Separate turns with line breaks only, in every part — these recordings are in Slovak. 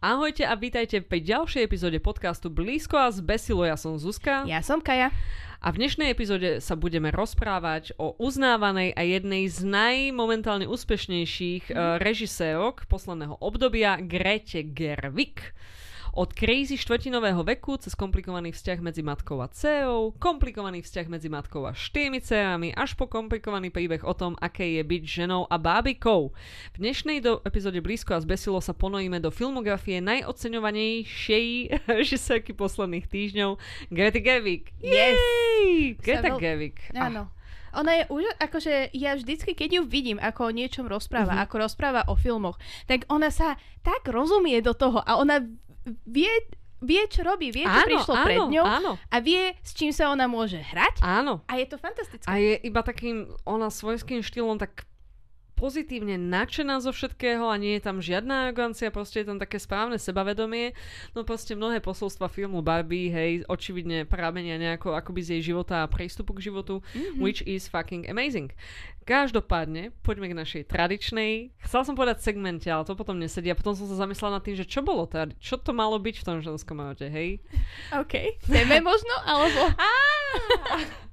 Ahojte a vítajte pri ďalšej epizóde podcastu Blízko a zbesilo. Ja som Zuzka.
Ja som Kaja.
A v dnešnej epizóde sa budeme rozprávať o uznávanej a jednej z najmomentálne úspešnejších mm. režisérok posledného obdobia Grete Gerwig. Od krízy štvrtinového veku cez komplikovaný vzťah medzi matkou a dcerou, komplikovaný vzťah medzi matkou a štyrmi dcerami, až po komplikovaný príbeh o tom, aké je byť ženou a bábikou. V dnešnej do epizóde Blízko a zbesilo sa ponojíme do filmografie najoceňovanejšej režisérky posledných týždňov, Greta Gerwig.
Yes!
Greta Gerwig.
Áno. Ona je už, akože ja vždycky, keď ju vidím, ako o niečom rozpráva,
Mhm.
ako rozpráva o filmoch, tak ona sa tak rozumie do toho a ona vie, vie čo robí, vie, čo prišlo
áno,
pred ňou
áno,
a vie, s čím sa ona môže hrať
áno.
a je to fantastické.
A je iba takým, ona svojským štýlom tak pozitívne nadšená zo všetkého a nie je tam žiadna arogancia, proste je tam také správne sebavedomie. No proste mnohé posolstva filmu Barbie, hej, očividne pramenia nejako akoby z jej života a prístupu k životu,
Mhm.
which is fucking amazing. Každopádne, poďme k našej tradičnej, chcela som povedať segmente, ale to potom nesedí a potom som sa zamyslela nad tým, že čo bolo to, čo to malo byť v tom ženskom aute, hej?
OK. Chceme možno, alebo...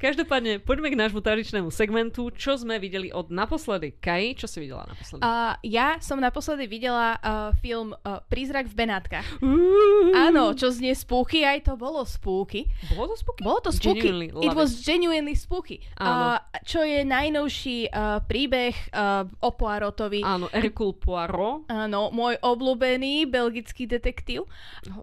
Každopádne, poďme k nášmu tradičnému segmentu, čo sme videli od naposledy. Kaj, čo si videla naposledy?
Uh, ja som naposledy videla uh, film uh, Prízrak v Benátkach.
Uh,
Áno, čo znie spooky, aj to bolo spooky.
Bolo to spooky?
Bolo to.
Genuinely love
It was genuinely spooky.
Áno.
Uh, čo je najnovší uh, príbeh uh, o Poirotovi.
Áno, Hercule Poirot.
Áno, môj obľúbený belgický detektív.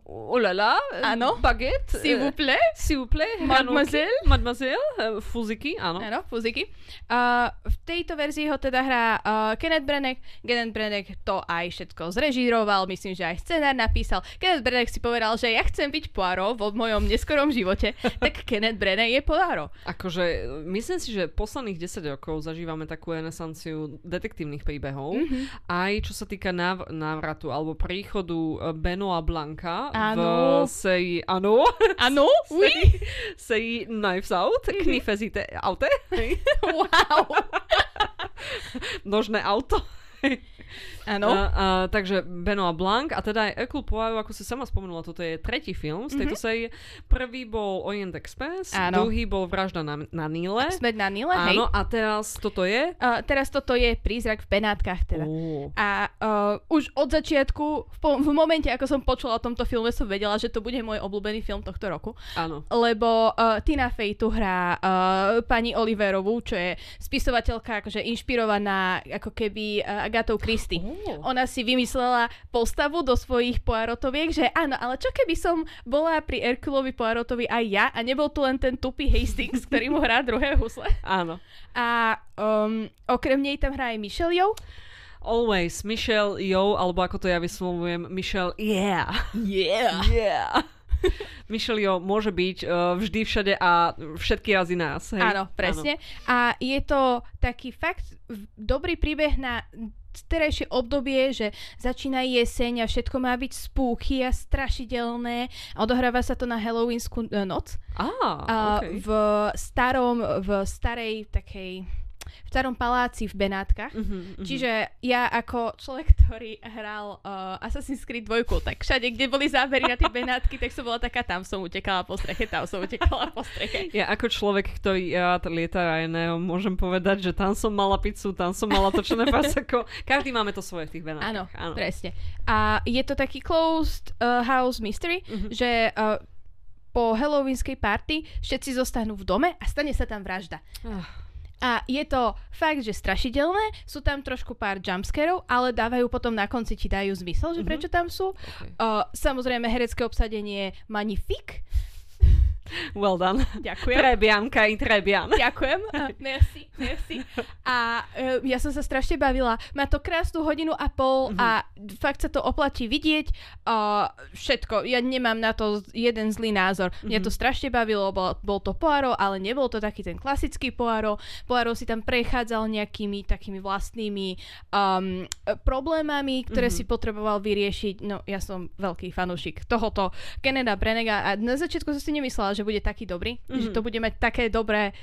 Oh la la.
Áno.
Baguette.
S'il vous plaît.
S'il vous plaît.
Mademoiselle.
Hranolky, Mademoiselle. eh, Fuziky, áno.
Áno, fuziky. Uh, v tejto verzii ho teda hrá uh, Kenneth Branagh. Kenneth Branagh to aj všetko zrežíroval, myslím, že aj scenár napísal. Kenneth Branagh si povedal, že ja chcem byť Poirot vo mojom neskorom živote, tak Kenneth Branagh je Poirot.
Akože, myslím si, že posledných 10 rokov zažívame takú renesanciu detektívnych príbehov.
Mhm.
Aj čo sa týka nav- návratu alebo príchodu eh, Benoa Blanca
Áno.
v sérii, áno,
Áno? Oui?
sérii Knives Out,
Mhm.
Knifezite Aute,
Wow.
nožné auto.
Áno.
A, a, takže Benoit Blanc a teda aj Hercule Poirot, ako si sama spomenula, toto je tretí film z tejto
Mhm.
série. Prvý bol Orient Express,
Áno.
druhý bol Vražda na, na Níle.
Smed na Nile, hej.
Áno, a teraz toto je...
Uh, teraz toto je prízrak v Benátkach teda.
Ó,
A uh, už od začiatku, v, po, v momente, ako som počula o tomto filme, som vedela, že to bude môj obľúbený film tohto roku.
áno.
Lebo uh, Tina Fey tu hrá uh, pani Oliverovú, čo je spisovateľka akože inšpirovaná ako keby uh, Agatou Christie.
Ó.
Ona si vymyslela postavu do svojich Poirotoviek, že áno, ale čo keby som bola pri Erkulovi Poirotovi aj ja a nebol tu len ten tupý Hastings, ktorý mu hrá druhé husle.
Áno.
A um, okrem nej tam hrá aj Michelle Yeoh.
Always Michelle Yeoh, alebo ako to ja vyslovujem, Michelle Yeah.
Yeah.
Yeah. Michelle Yeoh môže byť uh, vždy všade a všetky razy nás. Hej?
Áno, presne. A je to taký fakt dobrý príbeh na terajšie obdobie, že začína jeseň a všetko má byť spúchy a strašidelné. A Odohráva sa to na Halloweenskú noc.
Á,
A
okay.
v starom, v starej takej v starom paláci v Benátkach.
Mhm, mhm.
Čiže ja ako človek, ktorý hral uh, Assassin's Creed 2, tak všade, kde boli zábery na tie Benátky, tak som bola taká, tam som utekala po streche, tam som utekala po streche.
Ja ako človek, ktorý rád lieta Ryanair, môžem povedať, že tam som mala pizzu, tam som mala točené pasako. Každý máme to svoje v tých benátkach.
Áno,
áno.
presne. A je to taký closed uh, house mystery,
Mhm.
že uh, po halloweenskej party všetci zostanú v dome a stane sa tam vražda.
Ah,
A je to fakt, že strašidelné, sú tam trošku pár jumpscarov, ale dávajú potom na konci ti dajú zmysel, že
Mhm.
prečo tam sú.
okay.
Uh, samozrejme, herecké obsadenie magnifik.
Well done.
Ďakujem.
Trebian, Kaj, Trebian.
Ďakujem. Uh, merci, merci. A uh, ja som sa strašne bavila. Má to krásnu hodinu a pol
Mhm.
a fakt sa to oplatí vidieť. Uh, všetko. Ja nemám na to jeden zlý názor. Mňa
Mhm.
to strašne bavilo. Bol, bol to Poirot, ale nebol to taký ten klasický Poirot. Poirot si tam prechádzal nejakými takými vlastnými um, problémami, ktoré
Mhm.
si potreboval vyriešiť. No, ja som veľký fanúšik tohoto Kenneda Branagha a na začiatku som si nemyslela, že bude taký dobrý, mm-hmm. že
Mhm.
to bude mať také dobré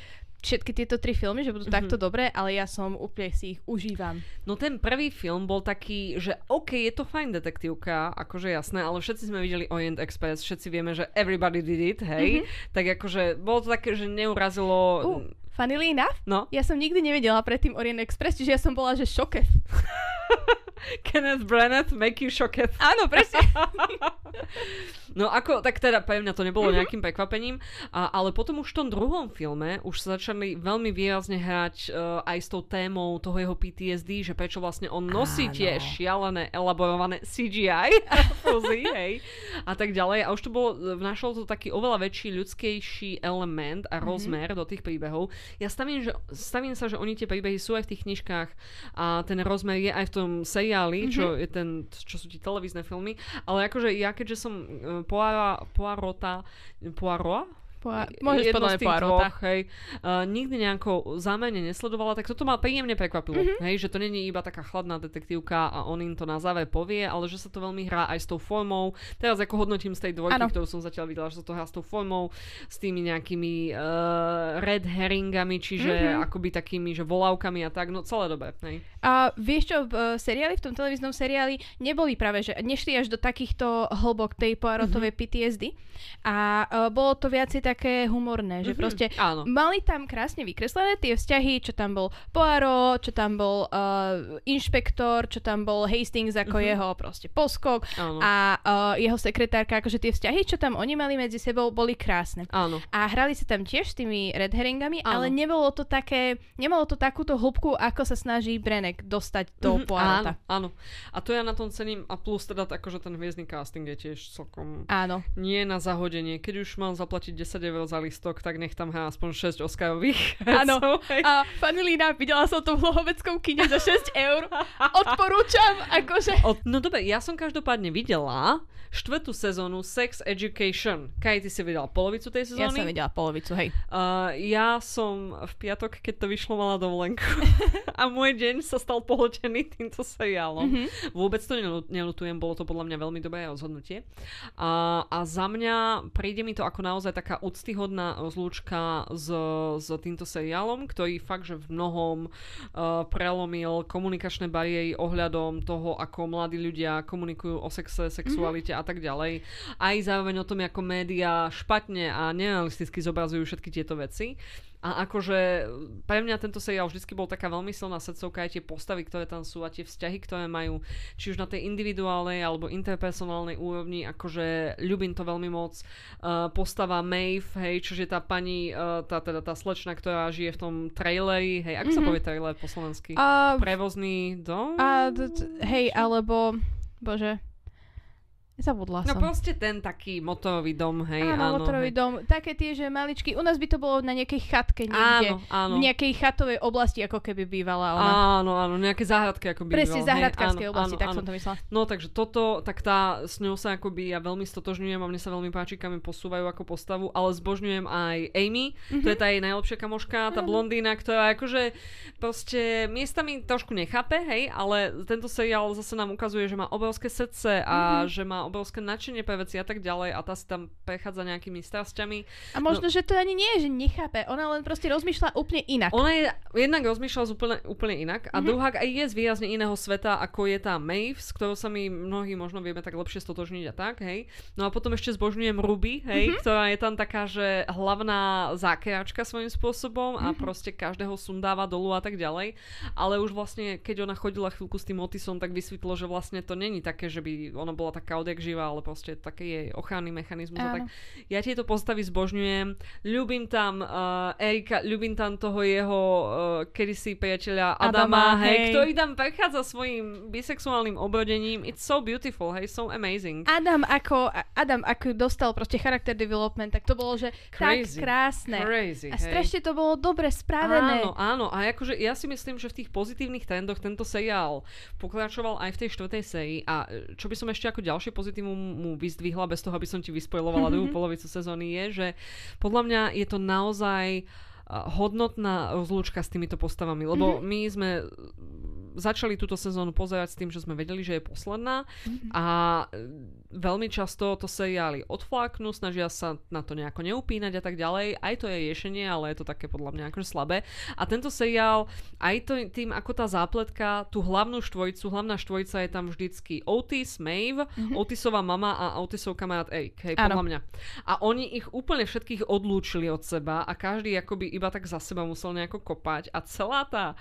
všetky tieto tri filmy, že budú mm-hmm. takto dobré, ale ja som úplne si ich užívam.
No ten prvý film bol taký, že OK, je to fajn detektívka, akože jasné, ale všetci sme videli Orient Express, všetci vieme, že everybody did it, hej, mm-hmm. tak akože bolo to také, že neurazilo...
Uh, funnily enough,
no?
ja som nikdy nevedela predtým Orient Express, čiže ja som bola, že šoketh.
Kenneth Branagh, make you shocked.
Áno, presne.
no ako, tak teda pre mňa to nebolo mm-hmm. nejakým prekvapením, a, ale potom už v tom druhom filme už sa začali veľmi výrazne hrať uh, aj s tou témou toho jeho PTSD, že prečo vlastne on nosí Áno. tie šialené, elaborované CGI fúzy, hej, a tak ďalej. A už to bolo, vnášalo to taký oveľa väčší ľudskejší element a mhm. rozmer mm-hmm. do tých príbehov. Ja stavím, že, stavím sa, že oni tie príbehy sú aj v tých knižkách a ten rozmer je aj v tom seriáli, mm-hmm. čo je ten, čo sú ti televízne filmy, ale akože ja keďže som uh, Poirota, Poirota, Poirot,
Poa- môžeš podľa Poirota.
hej, uh, nikdy nejako zámerne nesledovala, tak toto ma príjemne prekvapilo, mm-hmm. hej, že to není iba taká chladná detektívka a on im to na záver povie, ale že sa to veľmi hrá aj s tou formou. Teraz ako hodnotím z tej dvojky, ano. ktorú som zatiaľ videla, že sa to hrá s tou formou, s tými nejakými uh, red herringami, čiže mm-hmm. akoby takými, že volávkami a tak, no celé dobre, hej.
A vieš čo, v seriáli, v tom televíznom seriáli neboli práve, že nešli až do takýchto hlbok tej Poirotovej mm-hmm. PTSD a uh, bolo to viacej tak také humorné, že mm-hmm, proste
áno.
mali tam krásne vykreslené tie vzťahy, čo tam bol Poirot, čo tam bol uh, inšpektor, čo tam bol Hastings ako mm-hmm. jeho proste poskok
áno.
a uh, jeho sekretárka, akože tie vzťahy, čo tam oni mali medzi sebou, boli krásne.
Áno.
A hrali sa tam tiež s tými red herringami, áno. ale nebolo to také, nemalo to takúto hĺbku, ako sa snaží Brenek dostať do mm-hmm, Poirota.
Áno, áno. A to ja na tom cením a plus teda akože ten hviezdny casting je tiež celkom
áno.
nie na zahodenie. Keď už mám zaplatiť 10 eur za listok, tak nech tam hrá aspoň 6 Oscarových.
Áno. A Fanilina, videla som to v Lohoveckom kine za 6 eur. Odporúčam, akože.
Od... No dobre, ja som každopádne videla štvrtú sezónu Sex Education. Kaj, ty si videla polovicu tej sezóny?
Ja som videla polovicu, hej.
Uh, ja som v piatok, keď to vyšlo, mala dovolenku. a môj deň sa stal pohltený týmto seriálom. Mm-hmm. Vôbec to nelutujem, bolo to podľa mňa veľmi dobré rozhodnutie. Uh, a za mňa príde mi to ako naozaj taká úctyhodná zlúčka s, s týmto seriálom, ktorý fakt, že v mnohom uh, prelomil komunikačné bariéry ohľadom toho, ako mladí ľudia komunikujú o sexe, sexualite mm-hmm. a tak ďalej. Aj zároveň o tom, ako médiá špatne a nerealisticky zobrazujú všetky tieto veci. A akože pre mňa tento seriál vždy bol taká veľmi silná srdcovka aj tie postavy, ktoré tam sú a tie vzťahy, ktoré majú, či už na tej individuálnej alebo interpersonálnej úrovni, akože ľubím to veľmi moc. Uh, postava Maeve, hej, čiže tá pani, uh, tá, teda tá slečna, ktorá žije v tom traileri, hej, ako mm-hmm. sa mhm. povie trailer po slovensky? Uh, Prevozný dom?
Uh, d- d- hej, alebo, bože, Zabudla
no
som.
No proste ten taký motorový dom, hej.
Áno, áno motorový hej. dom. Také tie, že maličky. U nás by to bolo na nejakej chatke niekde.
Áno, áno.
V nejakej chatovej oblasti, ako keby bývala ona.
Áno, áno, nejaké záhradky, ako by
Presne, záhradkárskej oblasti, áno, tak áno. som to myslela.
No takže toto, tak tá s ňou sa akoby ja veľmi stotožňujem a mne sa veľmi páči, kam posúvajú ako postavu, ale zbožňujem aj Amy, mm-hmm. to je tá jej najlepšia kamoška, tá mm-hmm. blondína, ktorá akože proste miestami trošku nechápe, hej, ale tento seriál zase nám ukazuje, že má obrovské srdce a mm-hmm. že má obrovské nadšenie pre veci a tak ďalej a tá si tam prechádza nejakými strasťami.
A možno, no, že to ani nie je, že nechápe, ona len proste rozmýšľa úplne inak.
Ona je, jednak rozmýšľa úplne, úplne inak a mm-hmm. druhá aj je z výrazne iného sveta, ako je tá Maeve, s ktorou sa my mnohí možno vieme tak lepšie stotožniť a tak, hej. No a potom ešte zbožňujem Ruby, hej, mm-hmm. ktorá je tam taká, že hlavná zákeračka svojím spôsobom a mm-hmm. proste každého sundáva dolu a tak ďalej. Ale už vlastne, keď ona chodila chvíľku s tým Otisom, tak vysvetlo, že vlastne to není také, že by ona bola taká odjak živá, ale proste taký jej ochranný mechanizmus. A tak ja tieto postavy zbožňujem. Ľubím tam uh, Erika, ľubím tam toho jeho uh, kedysi priateľa Adama, Adama hej, hej, ktorý tam prechádza svojim bisexuálnym obrodením. It's so beautiful, hej, so amazing.
Adam ako, Adam ako dostal proste charakter development, tak to bolo, že
Crazy.
tak krásne.
Crazy,
a strašne to bolo dobre spravené.
Áno, áno. A akože ja si myslím, že v tých pozitívnych trendoch tento seriál pokračoval aj v tej štvrtej sérii. A čo by som ešte ako ďalšie pozitívum mu vyzdvihla, bez toho, aby som ti vyspojlovala druhú polovicu sezóny, je, že podľa mňa je to naozaj hodnotná rozlúčka s týmito postavami, lebo mm-hmm. my sme začali túto sezónu pozerať s tým, že sme vedeli, že je posledná mm-hmm. a e, veľmi často to seriály odfláknú, snažia sa na to nejako neupínať a tak ďalej. Aj to je riešenie, ale je to také podľa mňa akože slabé. A tento seriál, aj to, tým ako tá zápletka, tú hlavnú štvojcu, hlavná štvojca je tam vždycky Otis, Maeve, mm-hmm. Otisová mama a Otisov kamarát Eric, hej, podľa mňa. A oni ich úplne všetkých odlúčili od seba a každý akoby iba tak za seba musel nejako kopať a celá tá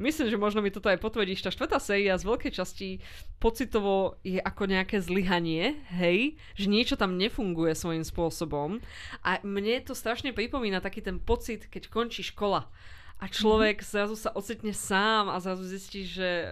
Myslím, že možno mi toto aj potvrdíš. Tá štvrtá séria z veľkej časti pocitovo je ako nejaké zlyhanie, hej? Že niečo tam nefunguje svojím spôsobom. A mne to strašne pripomína taký ten pocit, keď končí škola a človek mm-hmm. zrazu sa ocitne sám a zrazu zistí, že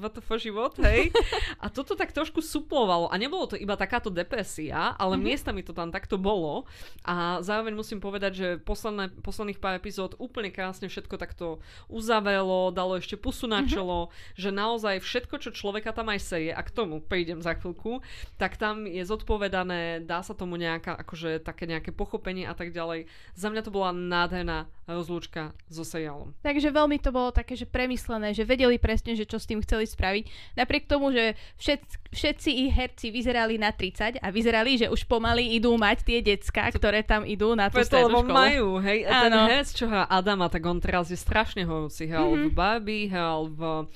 WTF život, hej. A toto tak trošku suplovalo. A nebolo to iba takáto depresia, ale mm-hmm. miestami to tam takto bolo. A zároveň musím povedať, že posledné, posledných pár epizód úplne krásne všetko takto uzavrelo, dalo ešte pusu na mhm. čelo, mm-hmm. že naozaj všetko, čo človeka tam aj seje, a k tomu prídem za chvíľku, tak tam je zodpovedané, dá sa tomu nejaká, akože také nejaké pochopenie a tak ďalej. Za mňa to bola nádherná rozlúčka so seriálom.
Takže veľmi to bolo také, že premyslené, že vedeli presne, že čo s tým chceli spraviť. Napriek tomu, že všet, všetci ich herci vyzerali na 30 a vyzerali, že už pomaly idú mať tie decka, ktoré tam idú na tú
strednú školu. majú, hej. A ten herc, čo hrá Adama, tak on teraz je strašne horúci. Hral mm-hmm. v Barbie, hral v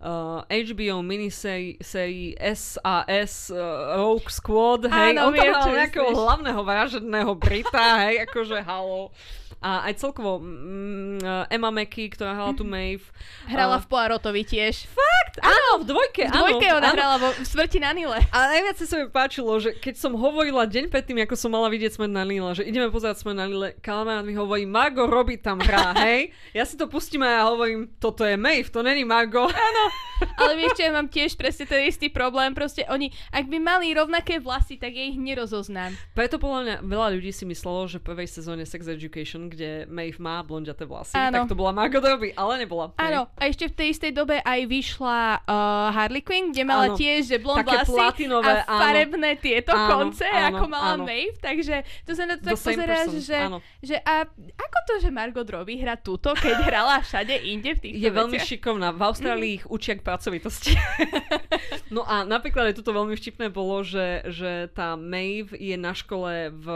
uh, HBO minisérii SAS uh, Rogue Squad, hej.
Áno,
on tam hral nejakého hlavného vražedného Brita, hej, akože halo. A aj celkovo mm, Emma Mackey, ktorá hrala tu. Maeve.
Hrala uh, v Poirotovi tiež.
Fakt? Áno, v dvojke.
V dvojke
áno,
ona áno. hrala vo Smrti na Nile.
A najviac sa mi páčilo, že keď som hovorila deň predtým, ako som mala vidieť Smrť na Nile, že ideme pozerať Smrť na Nile, kamarát mi hovorí, Margo robí tam hrá, hej? Ja si to pustím a ja hovorím, toto je Maeve, to není Margo.
Áno, ale vieš, ja mám tiež presne ten istý problém, proste oni, ak by mali rovnaké vlasy, tak ja ich nerozoznám.
Preto podľa mňa veľa ľudí si myslelo, že v prvej sezóne Sex Education, kde Maeve má blondiaté vlasy, Áno. tak to bola Margot Robbie, ale nebola.
Áno, a ešte v tej istej dobe aj vyšla uh, Harley Quinn, kde mala áno. tiež že blond Také vlasy platinové, a farebné áno. tieto áno, konce, áno, ako mala áno. Maeve, takže to sa na to tak pozeráš, že, že a ako to, že Margot Robbie hra túto, keď hrala všade inde v týchto
Je veciach? veľmi šikovná. V Austrálii mm. ich učia k pracovitosti. no a napríklad aj toto veľmi vtipné bolo, že, že tá Maeve je na škole v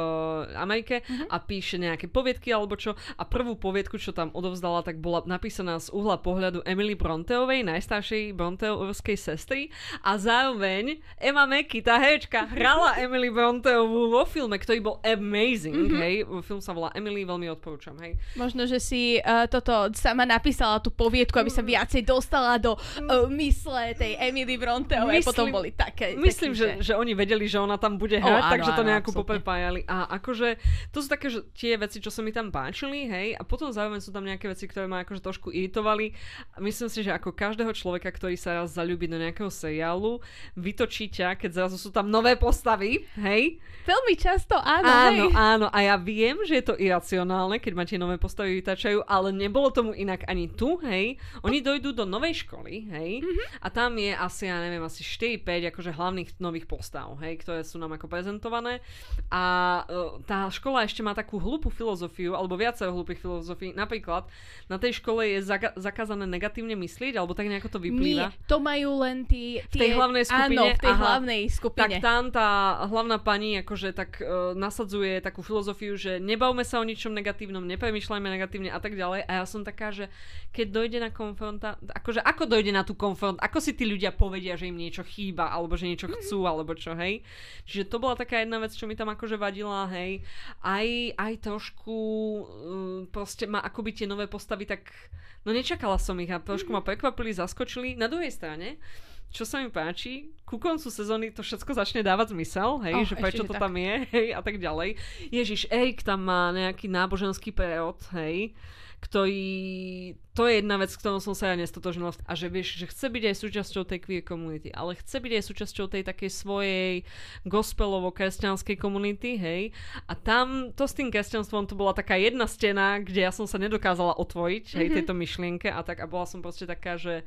Amerike mm-hmm. a píše nejaké poviedky alebo čo a prvú poviedku, čo tam odovzdala, tak bola napísaná z uhla pohľadu Emily Bronteovej, najstaršej Bronteovskej sestry a zároveň Emma Mackey, tá herečka, hrala Emily Bronteovú vo filme, ktorý bol amazing, mm-hmm. hej. Film sa volá Emily, veľmi odporúčam, hej.
Možno, že si uh, toto sama napísala tú poviedku, aby sa viacej dostala do uh, mysle tej Emily Bronteovej. Myslím, potom boli také...
Myslím,
taký,
že, že... oni vedeli, že ona tam bude hrať, oh, takže to nejako poprepájali. A akože, to sú také že tie veci, čo sa mi tam páčili, hej, a potom zároveň sú tam nejaké veci, ktoré ma akože trošku iritovali. Myslím si, že ako každého človeka, ktorý sa raz zalúbi do nejakého seriálu, vytočí ťa, keď zrazu sú tam nové postavy, hej?
Veľmi často áno,
Áno,
hej.
áno. A ja viem, že je to iracionálne, keď ma tie nové postavy vytačajú, ale nebolo tomu inak ani tu, hej. Oni dojdú do novej školy, hej. Mm-hmm. A tam je asi, ja neviem, asi 4-5 akože hlavných nových postav, hej, ktoré sú nám ako prezentované. A uh, tá škola ešte má takú hlúpu filozofiu, alebo viacero hlúpych filozofii. Napríklad na tej škole je zaka- zakázané negatívne myslieť, alebo tak nejako to vyplýva.
Nie, to majú len tí...
Tie... V tej hlavnej skupine.
Áno, v tej aha, hlavnej skupine.
Tak tam tá hlavná pani akože tak uh, nasadzuje takú filozofiu, že nebavme sa o ničom negatívnom, nepremýšľajme negatívne a tak ďalej. A ja som taká, že keď dojde na konfronta... Akože ako dojde na tú konfront... Ako si tí ľudia povedia, že im niečo chýba, alebo že niečo chcú, mm-hmm. alebo čo, hej. Čiže to bola taká jedna vec, čo mi tam akože vadila, hej. Aj, aj trošku proste ma akoby tie nové postavy tak... No nečakala som ich a trošku ma prekvapili, zaskočili. Na druhej strane, čo sa mi páči, ku koncu sezóny to všetko začne dávať zmysel, hej, oh, že prečo to tak. tam je, hej, a tak ďalej. Ježiš, Erik tam má nejaký náboženský prerod, hej ktorý... To je jedna vec, ktorou som sa ja nestotožnila. A že vieš, že chce byť aj súčasťou tej queer komunity, ale chce byť aj súčasťou tej takej svojej gospelovo-kresťanskej komunity, hej. A tam to s tým kresťanstvom to bola taká jedna stena, kde ja som sa nedokázala otvoriť, hej, mm-hmm. tejto myšlienke a tak a bola som proste taká, že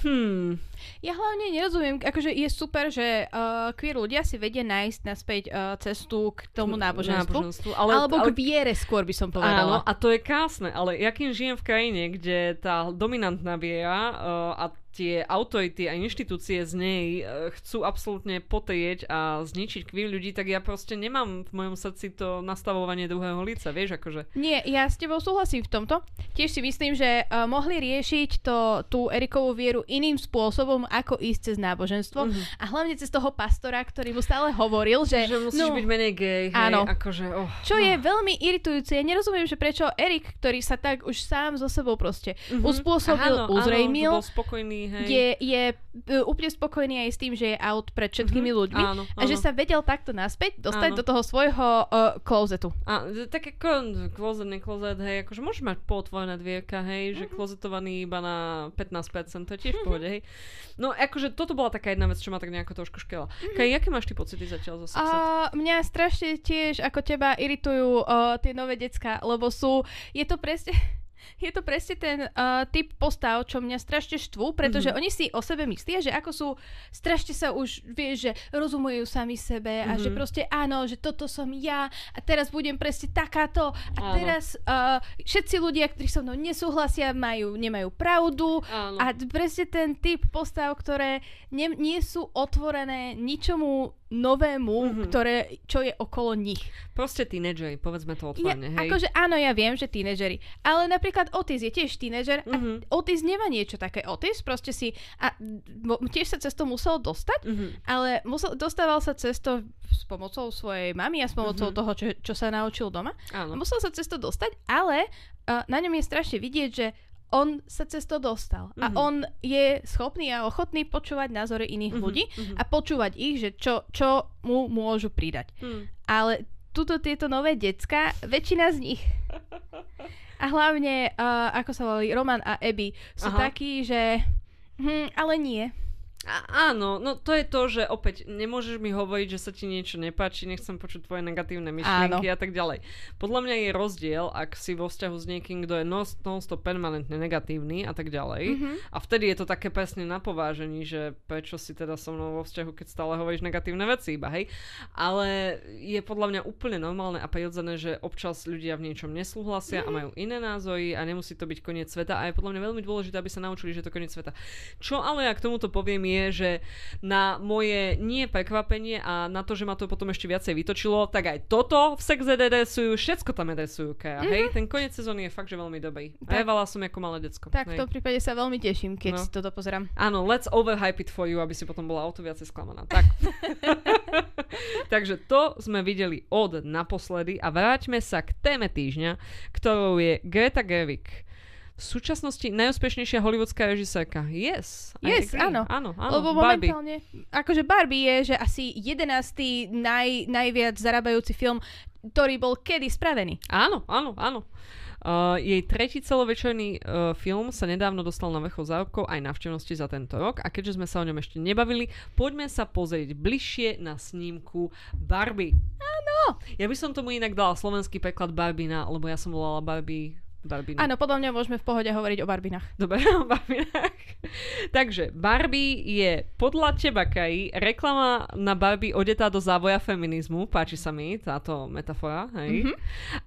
Hmm.
Ja hlavne nerozumiem, akože je super, že uh, queer ľudia si vedia nájsť naspäť uh, cestu k tomu náboženstvu.
náboženstvu ale,
alebo
ale,
k viere skôr by som
Áno,
povedala.
a to je krásne, ale ja kým žijem v krajine, kde tá dominantná viera uh, a tie autority a inštitúcie z nej uh, chcú absolútne potejeť a zničiť queer ľudí, tak ja proste nemám v mojom srdci to nastavovanie druhého lica, vieš, akože.
Nie, ja s tebou súhlasím v tomto. Tiež si myslím, že uh, mohli riešiť to, tú Erikovú vieru iným spôsobom, ako ísť cez náboženstvo.
Mhm.
A hlavne cez toho pastora, ktorý mu stále hovoril, že...
Že musíš
no,
byť menej gay, hej,
áno.
akože, oh,
Čo
no.
je veľmi iritujúce. Ja nerozumiem, že prečo Erik, ktorý sa tak už sám so sebou proste
Mhm.
uspôsobil,
Áno,
uzrejmil,
áno, bol spokojný, hej.
je, je uh, úplne spokojný aj s tým, že je out pred všetkými
Mhm,
ľuďmi
áno,
a že
áno.
sa vedel takto naspäť dostať
Áno.
do toho svojho uh, klozetu.
A e, tak ako closet, neklozet, hej, akože môžeš mať pootvorené dvierka, hej,
Mhm.
že klozetovaný iba na 15%, to je tiež v pohode, hej. No akože toto bola taká jedna vec, čo ma tak nejako trošku škela. Kaj, aké máš ty pocity zatiaľ zo Sexet?
A mňa strašne tiež ako teba iritujú uh, tie nové decka, lebo sú, je to presne, je to presne ten uh, typ postav, čo mňa strašne štvú, pretože
Mhm.
mm-hmm. oni si o sebe myslia, že ako sú, strašne sa už, vieš, že rozumujú sami sebe a že
Mhm.
proste áno, že toto som ja a teraz budem presne takáto a
Áno.
teraz uh, všetci ľudia, ktorí so mnou nesúhlasia, majú, nemajú pravdu
Áno.
a presne ten typ postav, ktoré ne, nie sú otvorené ničomu novému,
Mhm.
mm-hmm. ktoré, čo je okolo nich.
Proste tínedžeri, povedzme to
Ja,
otvorene, hej.
akože áno, ja viem, že tínežeri, ale napríklad Otis je tiež tínežer a
Mhm.
Otis nemá niečo také. Otis proste si, a tiež sa cez to musel dostať,
Mhm.
ale musel, dostával sa cez to s pomocou svojej mamy a s pomocou
Mhm.
toho, čo, čo sa naučil doma.
Áno.
Musel sa cez to dostať, ale uh, na ňom je strašne vidieť, že on sa cez to dostal. A
Mhm.
on je schopný a ochotný počúvať názory iných
Mhm,
ľudí
mhm.
a počúvať ich, že čo, čo mu môžu pridať.
Hm.
Ale tuto tieto nové decka, väčšina z nich a hlavne, uh, ako sa volali, Roman a Abby, sú
Aha.
takí, že hm, ale nie.
A, áno, no to je to, že opäť nemôžeš mi hovoriť, že sa ti niečo nepáči, nechcem počuť tvoje negatívne myšlienky a tak ďalej. Podľa mňa je rozdiel, ak si vo vzťahu s niekým, kto je non- non-stop permanentne negatívny a tak ďalej.
Mhm.
A vtedy je to také presne na povážení, že prečo si teda so mnou vo vzťahu, keď stále hovoríš negatívne veci iba, hej. Ale je podľa mňa úplne normálne a prirodzené, že občas ľudia v niečom nesúhlasia a majú iné názory a nemusí to byť koniec sveta a je podľa mňa veľmi dôležité, aby sa naučili, že to koniec sveta. Čo ale ja k tomuto poviem je, že na moje nie prekvapenie a na to, že ma to potom ešte viacej vytočilo, tak aj toto v Sex Ed adresujú, všetko tam adresujú, Kaja, hej? Ten koniec sezóny je fakt, že veľmi dobrý.
Tak.
Revala som ako malé decko.
Tak v
hej.
tom prípade sa veľmi teším, keď
No.
si toto pozerám.
Áno, let's overhype it for you, aby si potom bola o to viacej sklamaná. Tak. Takže to sme videli od naposledy a vráťme sa k téme týždňa, ktorou je Greta Gerwig. V súčasnosti najúspešnejšia hollywoodská režisérka. Yes.
Yes, áno.
Áno, áno.
Lebo
Barbie.
momentálne, akože Barbie je, že asi 11. Naj, najviac zarábajúci film, ktorý bol kedy spravený.
Áno, áno, áno. Uh, jej tretí celovečerný uh, film sa nedávno dostal na vrchol zárobkov aj návštevnosti za tento rok a keďže sme sa o ňom ešte nebavili, poďme sa pozrieť bližšie na snímku Barbie.
Áno.
Ja by som tomu inak dala slovenský preklad Barbina, lebo ja som volala Barbie Barbina.
Áno, podľa mňa môžeme v pohode hovoriť o Barbinách.
Dobre, o Barbinách. Takže Barbie je podľa teba, Kai, reklama na Barbie odetá do závoja feminizmu. Páči sa mi táto metafora. Hej?
Mhm.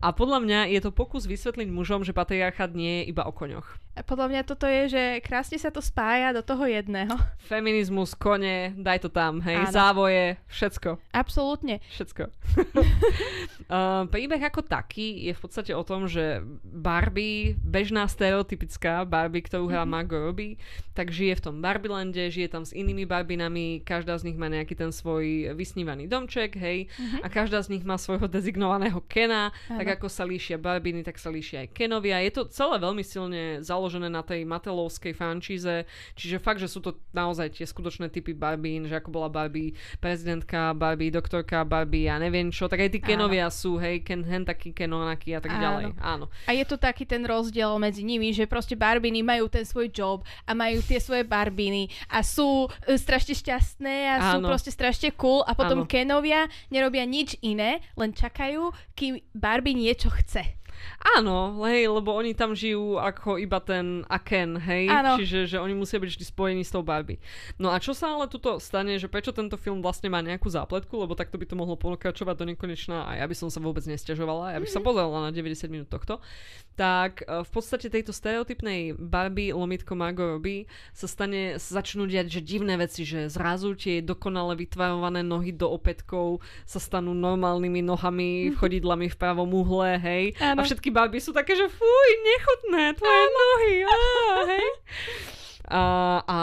A podľa mňa je to pokus vysvetliť mužom, že patriarchát nie je iba o koňoch.
Podľa mňa toto je, že krásne sa to spája do toho jedného.
Feminizmus, kone, daj to tam, hej,
Áno.
závoje, všetko.
Absolútne.
Všetko. uh, príbeh ako taký je v podstate o tom, že Barbie, bežná stereotypická Barbie, ktorú hrá
Mhm.
Margot Robbie, tak žije v tom Barbilande, žije tam s inými Barbinami, každá z nich má nejaký ten svoj vysnívaný domček, hej, a každá z nich má svojho dezignovaného Kena,
Áno.
tak ako sa líšia Barbiny, tak sa líšia aj Kenovia. Je to celé veľmi silne založené na tej Matelovskej franšíze, čiže fakt, že sú to naozaj tie skutočné typy Barbín, že ako bola Barbie prezidentka, Barbie doktorka, Barbie ja neviem čo, tak aj tí. Kenovia sú, hej, Ken hen taký, Ken onaký a tak
Áno.
ďalej. Áno.
A je tu taký ten rozdiel medzi nimi, že proste Barbiny majú ten svoj job a majú tie svoje Barbiny a sú e, strašne šťastné a sú
Áno.
proste strašne cool a potom
Áno.
Kenovia nerobia nič iné, len čakajú, kým Barbie niečo chce.
Áno, hej, lebo oni tam žijú ako iba ten Aken, hej?
Áno.
Čiže že oni musia byť vždy spojení s tou Barbie. No a čo sa ale tuto stane, že prečo tento film vlastne má nejakú zápletku, lebo takto by to mohlo pokračovať do nekonečna a ja by som sa vôbec nestiažovala, ja by
Mhm.
sa pozerala na 90 minút tohto. Tak e, v podstate tejto stereotypnej Barbie lomitko Margot Robbie sa stane, začnú diať, že divné veci, že zrazu tie dokonale vytvarované nohy do opätkov sa stanú normálnymi nohami, chodidlami v pravom uhle, hej. A
Áno.
všetky Barbie sú také, že fuj, nechutné, tvoje nohy, á, hej. A, a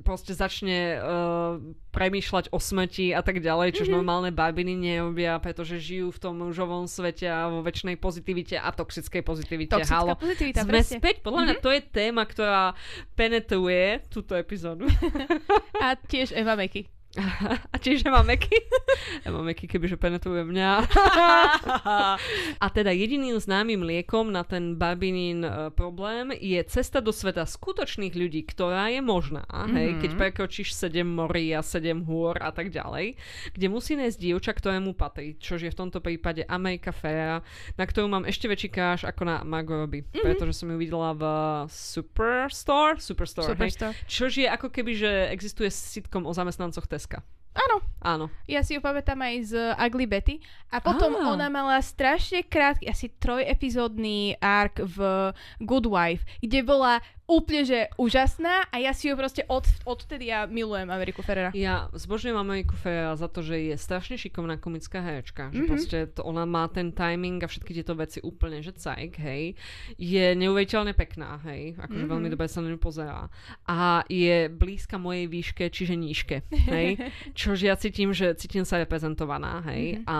proste začne uh, premýšľať o smrti a tak ďalej, čož mm-hmm. normálne barbiny nerobia, pretože žijú v tom mužovom svete a vo väčšnej pozitivite a toxickej pozitivite.
Toxická
Halo.
pozitivita,
Sme
presne.
späť, podľa mňa to je téma, ktorá penetruje túto epizódu.
A tiež Eva Meky.
A tiež Eva Meky. Eva Meky, kebyže penetruje mňa. a teda jediným známym liekom na ten Barbinin uh, problém je cesta do sveta skutočných ľudí, ktorá je možná, hej,
Mhm.
keď prekročíš 7 morí a 7 hôr a tak ďalej, kde musí nájsť dievča, ktorému patrí, čo je v tomto prípade Amerika Ferra, na ktorú mám ešte väčší káš ako na Margot Robbie,
Mhm.
pretože som ju videla v Superstore, Superstore, hej,
Superstar.
Čož je ako keby, že existuje sitcom o zamestnancoch Teska.
Áno,
Áno.
ja si ju pamätám aj z Ugly Betty. A potom
Á.
ona mala strašne krátky, asi trojepizódny ark v Good Wife, kde bola úplne, že úžasná a ja si ju proste od, odtedy ja milujem Ameriku Ferrera.
Ja zbožňujem Ameriku Ferrera za to, že je strašne šikovná komická herečka. Že
Mhm.
proste to, ona má ten timing a všetky tieto veci úplne, že cajk, hej. Je neuveriteľne pekná, hej. Akože
Mhm.
veľmi dobre sa na ňu pozerá. A je blízka mojej výške, čiže nížke, hej. Čož ja cítim, že cítim sa reprezentovaná, hej.
Mhm.
A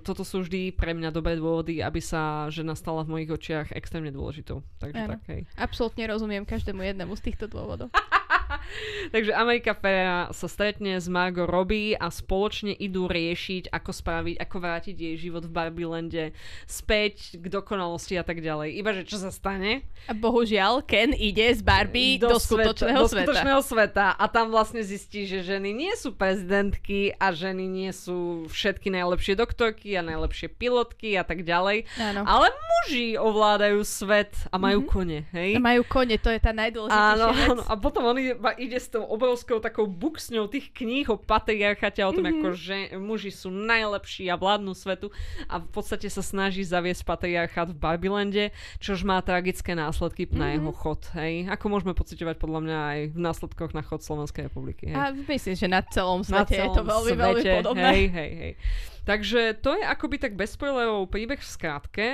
toto sú vždy pre mňa dobré dôvody, aby sa žena stala v mojich očiach extrémne dôležitou. Takže
Áno.
tak, hej.
Absolútne rozumiem každému jednému z týchto dôvodov.
Takže Amerika Ferrera sa stretne s Margot Robbie a spoločne idú riešiť, ako spraviť, ako vrátiť jej život v Barbielande späť k dokonalosti a tak ďalej. Iba, že čo sa stane?
A bohužiaľ, Ken ide z Barbie do, skutočného
do
sveta.
skutočného sveta. A tam vlastne zistí, že ženy nie sú prezidentky a ženy nie sú všetky najlepšie doktorky a najlepšie pilotky a tak ďalej.
Áno.
Ale muži ovládajú svet a majú kone, hej?
A majú kone, to je tá najdôležitejšia
Áno,
vec.
áno. A potom on iba ide s tou obrovskou takou buksňou tých kníh o patriarchate o tom,
Mhm.
mm-hmm. ako že muži sú najlepší a vládnu svetu a v podstate sa snaží zaviesť patriarchát v Babylande, čož má tragické následky mm-hmm. na
Mhm.
jeho chod. Hej? Ako môžeme pociťovať podľa mňa aj v následkoch na chod Slovenskej republiky. Hej?
A myslím, že na celom
na
svete je to veľmi, veľmi podobné.
Hej, hej, hej. Takže to je akoby tak bez spoilerov príbeh v skratke.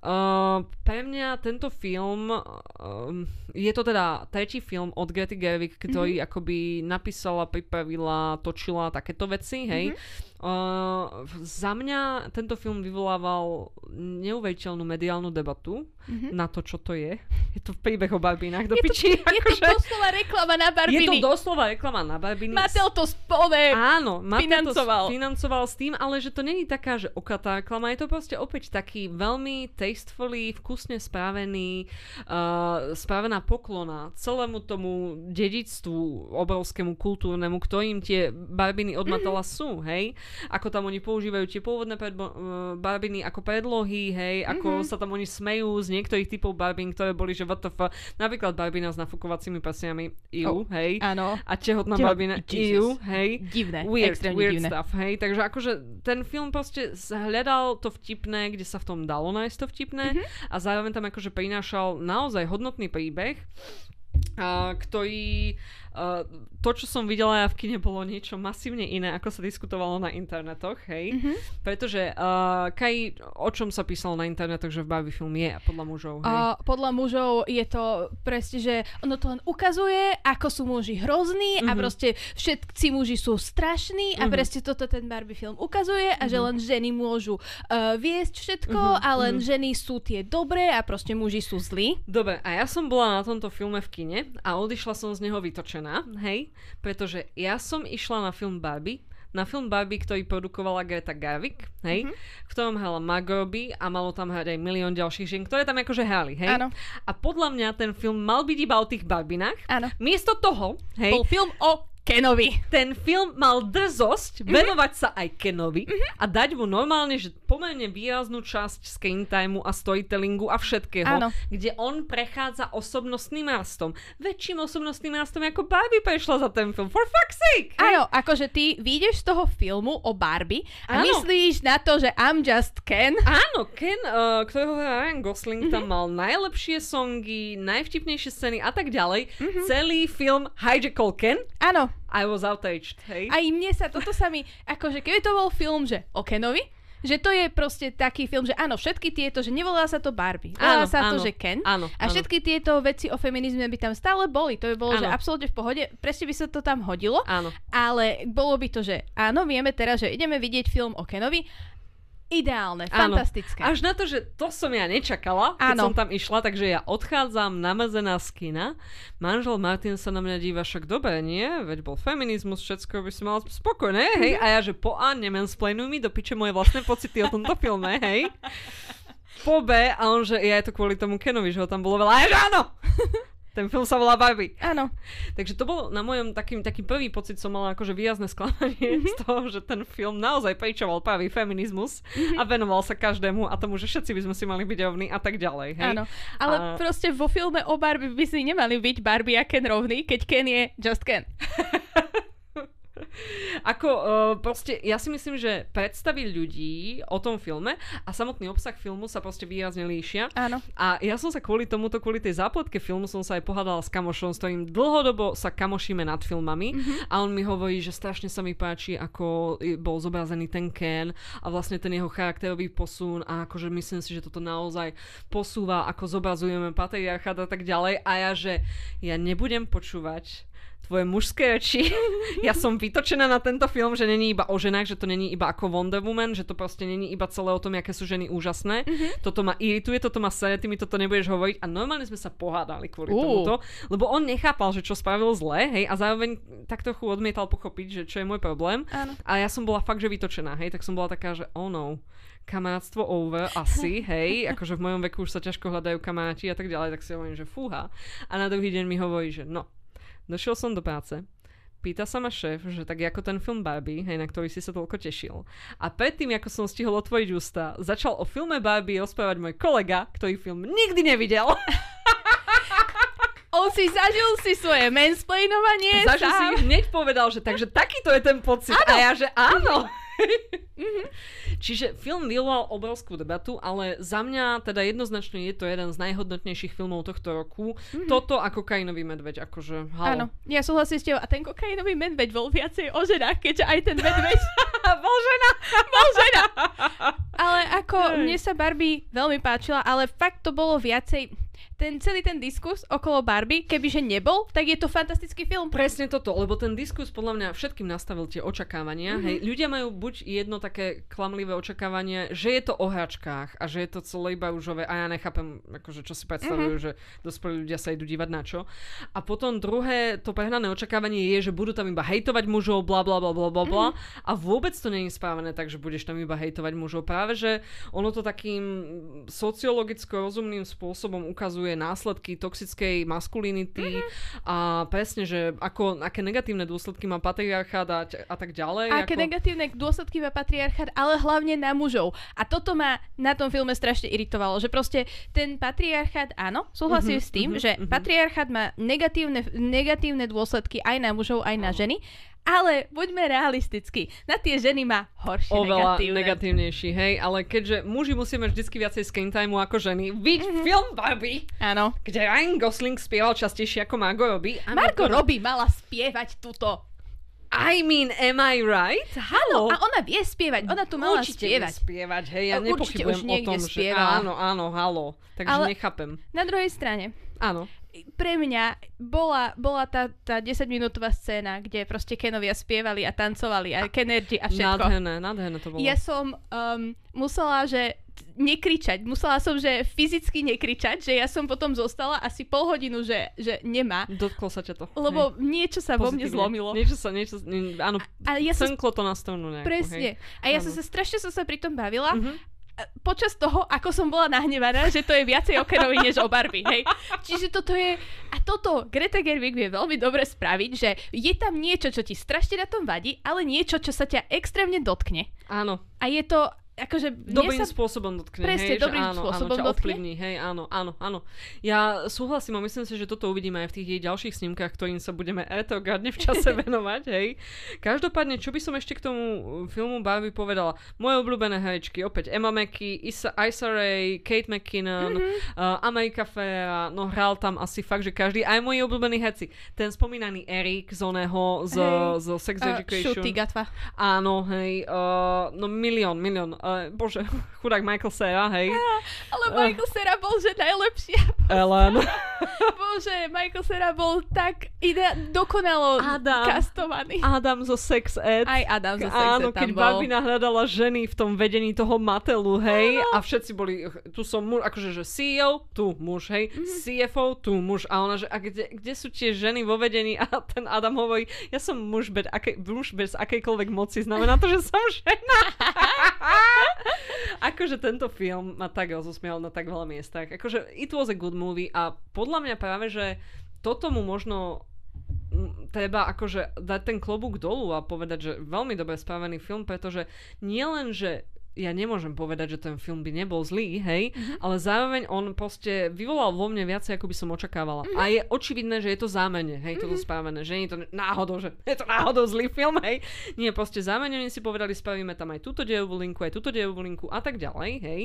Uh, pre mňa tento film, um, je to teda tretí film od Grety Gerwig, ktorý mm-hmm. akoby napísala, pripravila, točila takéto veci, hej. Mm-hmm. Uh, za mňa tento film vyvolával neuveriteľnú mediálnu debatu
Mhm.
na to, čo to je. Je to príbeh o barbinách do
Je to,
piči.
je to
akože.
doslova reklama na
je to
Barbiny.
doslova reklama na barbiny.
Mattel to spove.
Áno, Mattel
financoval.
to financoval s tým, ale že to není taká, že okatá reklama, je to proste opäť taký veľmi tastefully, vkusne správený, uh, správená poklona celému tomu dedictvu obrovskému kultúrnemu, ktorým tie barbiny od Matela sú, hej? Ako tam oni používajú tie pôvodné predbo- uh, barbiny ako predlohy, hej? Ako sa tam oni smejú z niektorých typov barbín, ktoré boli, že WTF, napríklad barbina s nafukovacími prsiami, iu,
Oh,
hej?
Áno.
A tehotná
Teho-
barbina, iu, hej?
Divné.
weird,
extrémne
weird
divné.
stuff, hej. Takže akože ten film proste hľadal to vtipné, kde sa v tom dalo nájsť to vtipné
Mhm.
a zároveň tam akože prinášal naozaj hodnotný príbeh, a, ktorý a, to, čo som videla ja v kine, bolo niečo masívne iné, ako sa diskutovalo na internetoch, hej.
Mhm.
Pretože, uh, Kaj, o čom sa písalo na internetoch, že v Barbie film je podľa mužov, hej?
A podľa mužov je to presne, že ono to len ukazuje, ako sú muži hrozní a
Mhm.
proste všetci muži sú strašní a
Mhm.
presne toto ten Barbie film ukazuje a že len ženy môžu uh, viesť všetko
Mhm,
a len
mhm.
ženy sú tie dobré a proste muži sú zlí.
Dobre, a ja som bola na tomto filme v kine a odišla som z neho vytočená, hej, pretože ja som išla na film Barbie, na film Barbie, ktorý produkovala Greta Garvik, hej,
Mhm.
v ktorom hrala Margot Robbie a malo tam hrať aj milión ďalších žien, ktoré tam akože hrali, hej.
Áno.
A podľa mňa ten film mal byť iba o tých Barbinách.
Áno.
Miesto toho, hej,
Bol film o Kenovi.
ten film mal drzosť
Mhm.
venovať sa aj Kenovi a dať mu normálne, že po pomerne výraznú časť screen timeu a storytellingu a všetkého,
Áno.
kde on prechádza osobnostným rastom. Väčším osobnostným rastom ako Barbie prešla za ten film. For fuck's sake!
Áno, akože ty vyjdeš z toho filmu o Barbie a
Áno.
myslíš na to, že I'm just Ken.
Áno, Ken, uh, ktorého Ryan Gosling,
Mhm.
tam mal najlepšie songy, najvtipnejšie scény a tak ďalej.
Mhm.
Celý film hijackal Ken.
Áno,
I was outraged, hej?
aj mne sa, toto sa mi, akože keby to bol film, že o Kenovi, že to je proste taký film, že áno, všetky tieto, že nevolá sa to Barbie, volá
Áno,
sa to,
áno,
že Ken.
áno,
a
áno.
všetky tieto veci o feminizme by tam stále boli. To by bolo, že
Áno.
absolútne v pohode. Presne by sa to tam hodilo.
Áno.
Ale bolo by to, že áno, vieme teraz, že ideme vidieť film o Kenovi. Ideálne,
Áno.
fantastické.
Až na to, že to som ja nečakala, keď
Áno.
som tam išla, takže ja odchádzam namazená z kina. Manžel Martin sa na mňa díva, však dobre, nie? Veď bol feminizmus, všetko by si mala spokojné, hej? A ja, že po A, nemansplainuj mi do piče moje vlastné pocity o tomto filme, hej? Po B, a on, že ja je to kvôli tomu Kenovi, že ho tam bolo veľa. A ja, že áno! Ten film sa volá Barbie.
Áno.
Takže to bol na mojom takým, taký prvý pocit, som mala akože výrazné sklamanie z toho, že ten film naozaj pejčoval pravý feminizmus a venoval sa každému a tomu, že všetci by sme si mali byť rovní a tak ďalej. Hej?
Áno, ale
A-
proste vo filme o Barbie by si nemali byť Barbie a Ken rovný, keď Ken je just Ken.
Ako uh, proste, ja si myslím, že predstavy ľudí o tom filme a samotný obsah filmu sa proste výrazne líšia.
Áno.
A ja som sa kvôli tomuto, kvôli tej zápletke filmu som sa aj pohádala s kamošom, s ktorým dlhodobo sa kamošíme nad filmami
Mhm.
a on mi hovorí, že strašne sa mi páči, ako i- bol zobrazený ten Ken a vlastne ten jeho charakterový posun a akože myslím si, že toto naozaj posúva, ako zobrazujeme patriarchát a tak ďalej a ja, že ja nebudem počúvať tvoje mužské reči. ja som vytočená na tento film, že není iba o ženách, že to není iba ako Wonder Woman, že to proste není iba celé o tom, aké sú ženy úžasné.
Mhm.
Toto ma irituje, toto ma sere, ty mi toto nebudeš hovoriť. A normálne sme sa pohádali kvôli
Ú.
tomuto, lebo on nechápal, že čo spravil zle, hej, a zároveň tak trochu odmietal pochopiť, že čo je môj problém.
Áno.
A ja som bola fakt, že vytočená, hej, tak som bola taká, že oh no, kamarátstvo over, asi, hej, akože v mojom veku už sa ťažko hľadajú kamaráti a tak ďalej, tak si hovorím, že fúha. A na druhý deň mi hovorí, že no, došiel som do práce, Pýta sa ma šéf, že tak ako ten film Barbie, hej, na ktorý si sa toľko tešil. A predtým, ako som stihol otvoriť ústa, začal o filme Barbie rozprávať môj kolega, ktorý film nikdy nevidel.
On si zažil si svoje mansplainovanie
Zažil si
sám.
hneď povedal, že takže takýto je ten pocit. A ja, že áno.
Mhm.
Čiže film vyvolal obrovskú debatu, ale za mňa teda jednoznačne je to jeden z najhodnotnejších filmov tohto roku. Toto a kokainový medveď, akože halo.
Áno, ja súhlasím s tebou. A ten kokainový medveď bol viacej o ženách, keďže aj ten medveď
Bol žena.
bol žena. Ale ako mne sa Barbie veľmi páčila, ale fakt to bolo viacej ten celý ten diskus okolo Barbie, kebyže nebol, tak je to fantastický film.
Presne toto, lebo ten diskus podľa mňa všetkým nastavil tie očakávania. Mm-hmm. Hej, ľudia majú buď jedno také klamlivé očakávanie, že je to o hračkách a že je to celé iba rúžové a ja nechápem, akože čo si predstavujú, mm-hmm. že dospelí ľudia sa idú dívať na čo. A potom druhé, to prehnané očakávanie je, že budú tam iba hejtovať mužov, bla bla bla bla bla mm-hmm. a vôbec to nie je správené tak, že budeš tam iba hejtovať mužov. Práve, že ono to takým sociologicko-rozumným spôsobom ukazuje následky toxickej maskulinity mm-hmm. a presne, že ako, aké negatívne dôsledky má patriarchát a, a tak ďalej.
Aké
ako...
negatívne dôsledky má patriarchát, ale hlavne na mužov. A toto ma na tom filme strašne iritovalo, že proste ten patriarchát, áno, súhlasím
Mhm,
s tým,
mhm,
že
mhm.
patriarchát má negatívne, negatívne dôsledky aj na mužov, aj na ženy, ale buďme realistickí. Na tie ženy má horšie
Oveľa
negatívne.
negatívnejší, hej, ale keďže muži musíme vždycky viacej screen timeu ako ženy, vidť mm-hmm. film Barbie,
Áno.
kde Ryan Gosling spieval častejšie ako Margot Robbie. Margot-
Robbie mala spievať túto.
I mean, am I right?
Áno,
Halo.
a ona vie spievať, ona tu mala
Určite
spievať.
spievať, hej, ja nepochybujem o tom, že
spievala.
áno, áno, halo, takže
Ale-
nechápem.
Na druhej strane,
Áno.
pre mňa bola, bola tá, tá 10-minútová scéna, kde proste Kenovia spievali a tancovali a Kenergy a všetko.
Nádherné, nádherné to bolo.
Ja som um, musela, že nekričať. Musela som, že fyzicky nekričať, že ja som potom zostala asi pol hodinu, že, že nemá.
Dotklo sa ťa to.
Lebo niečo sa
hej.
vo mne
Pozitívne.
zlomilo.
Niečo sa, niečo, ne, áno,
A ja som,
to na stranu nejakú,
presne.
hej.
A ja som
Áno.
sa strašne som sa pri tom bavila.
Mhm.
Počas toho, ako som bola nahnevaná, že to je viacej o Kenovi než o Barbie, hej. Čiže toto je... A toto Greta Gerwig vie veľmi dobre spraviť, že je tam niečo, čo ti strašne na tom vadí, ale niečo, čo sa ťa extrémne dotkne.
Áno,
A je to akože
dobrým
sa...
spôsobom dotkne,
Presne,
hej,
dobrým
že áno,
spôsobom
áno, ťa
dotkne.
ovplyvní, hej, áno, áno, áno. Ja súhlasím a myslím si, že toto uvidíme aj v tých jej ďalších snímkach, ktorým sa budeme retrogradne v čase venovať, hej. Každopádne, čo by som ešte k tomu filmu Barbie povedala? Moje obľúbené herečky, opäť Emma Mackey, Issa, Issa Rae, Kate McKinnon, mm-hmm. uh, Amerika Ferrera, no hral tam asi fakt, že každý, aj moji obľúbení herci. Ten spomínaný Eric z oného, z,
Hej.
z Sex
Uh,
Education.
gatva.
Áno, hej, uh, no milión, milión. Uh, bože, chudák Michael Cera, hej.
Ale Michael Cera bol, že najlepšia.
Ellen.
Bože, Michael Cera bol tak ide- dokonalo
Adam.
kastovaný.
Adam zo Sex Ed.
Aj Adam zo Sexe
Áno,
tam
keď
bol.
Barbie nahľadala ženy v tom vedení toho Matelu, hej, a všetci boli, tu som muž, akože, že CEO, tu muž, hej,
Mhm.
CFO, tu muž, a ona, že, a kde, kde sú tie ženy vo vedení? A ten Adam hovorí, ja som muž bez, akej, muž bez akejkoľvek moci, znamená to, že som žena. akože tento film ma tak rozosmial na tak veľa miestach. Akože it was a good movie a podľa mňa práve, že toto mu možno treba akože dať ten klobúk dolu a povedať, že veľmi dobre spravený film, pretože nie len, že ja nemôžem povedať, že ten film by nebol zlý, hej, mm-hmm. ale zároveň on proste vyvolal vo mne viacej, ako by som očakávala. Mm-hmm. A je očividné, že je to zámene, hej, toto mm-hmm. spravené, že nie je to náhodou, že je to náhodou zlý film, hej. Nie, proste zámene si povedali, spravíme tam aj túto dejovú linku, aj túto dejovú linku a tak ďalej, hej.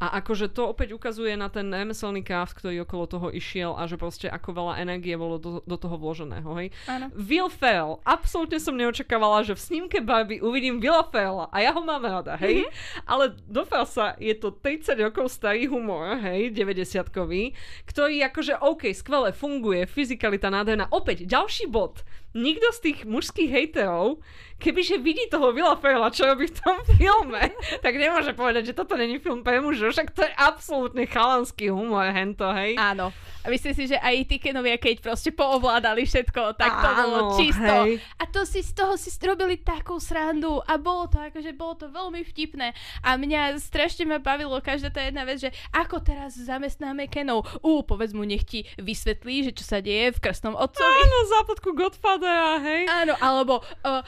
A akože to opäť ukazuje na ten remeselný craft, ktorý okolo toho išiel a že proste ako veľa energie bolo do, do toho vloženého, hej.
Áno.
Will Ferrell. Absolútne som neočakávala, že v snímke Barbie uvidím Willa Ferrella a ja ho mám rada, hej. Mm-hmm. Ale do sa je to 30 rokov starý humor, hej, 90-kový, ktorý akože OK, skvele funguje, fyzikalita nádherná. Opäť, ďalší bod. Nikto z tých mužských hejterov, kebyže vidí toho Willa Ferrella, čo robí v tom filme, tak nemôže povedať, že toto není film pre mužov, však to je absolútne chalanský humor, hento, hej.
Áno. A myslím si, že aj tí kenovia, keď proste poovládali všetko, tak to bolo
Áno,
čisto.
hej.
A to si z toho si robili takú srandu a bolo to akože, bolo to veľmi vtipné. A mňa strašne ma bavilo každá tá jedna vec, že ako teraz zamestnáme kenov. Ú, povedz mu, nech ti vysvetlí, že čo sa deje v krstnom otcovi.
Áno, západku Godfathera, hej.
Áno, alebo uh,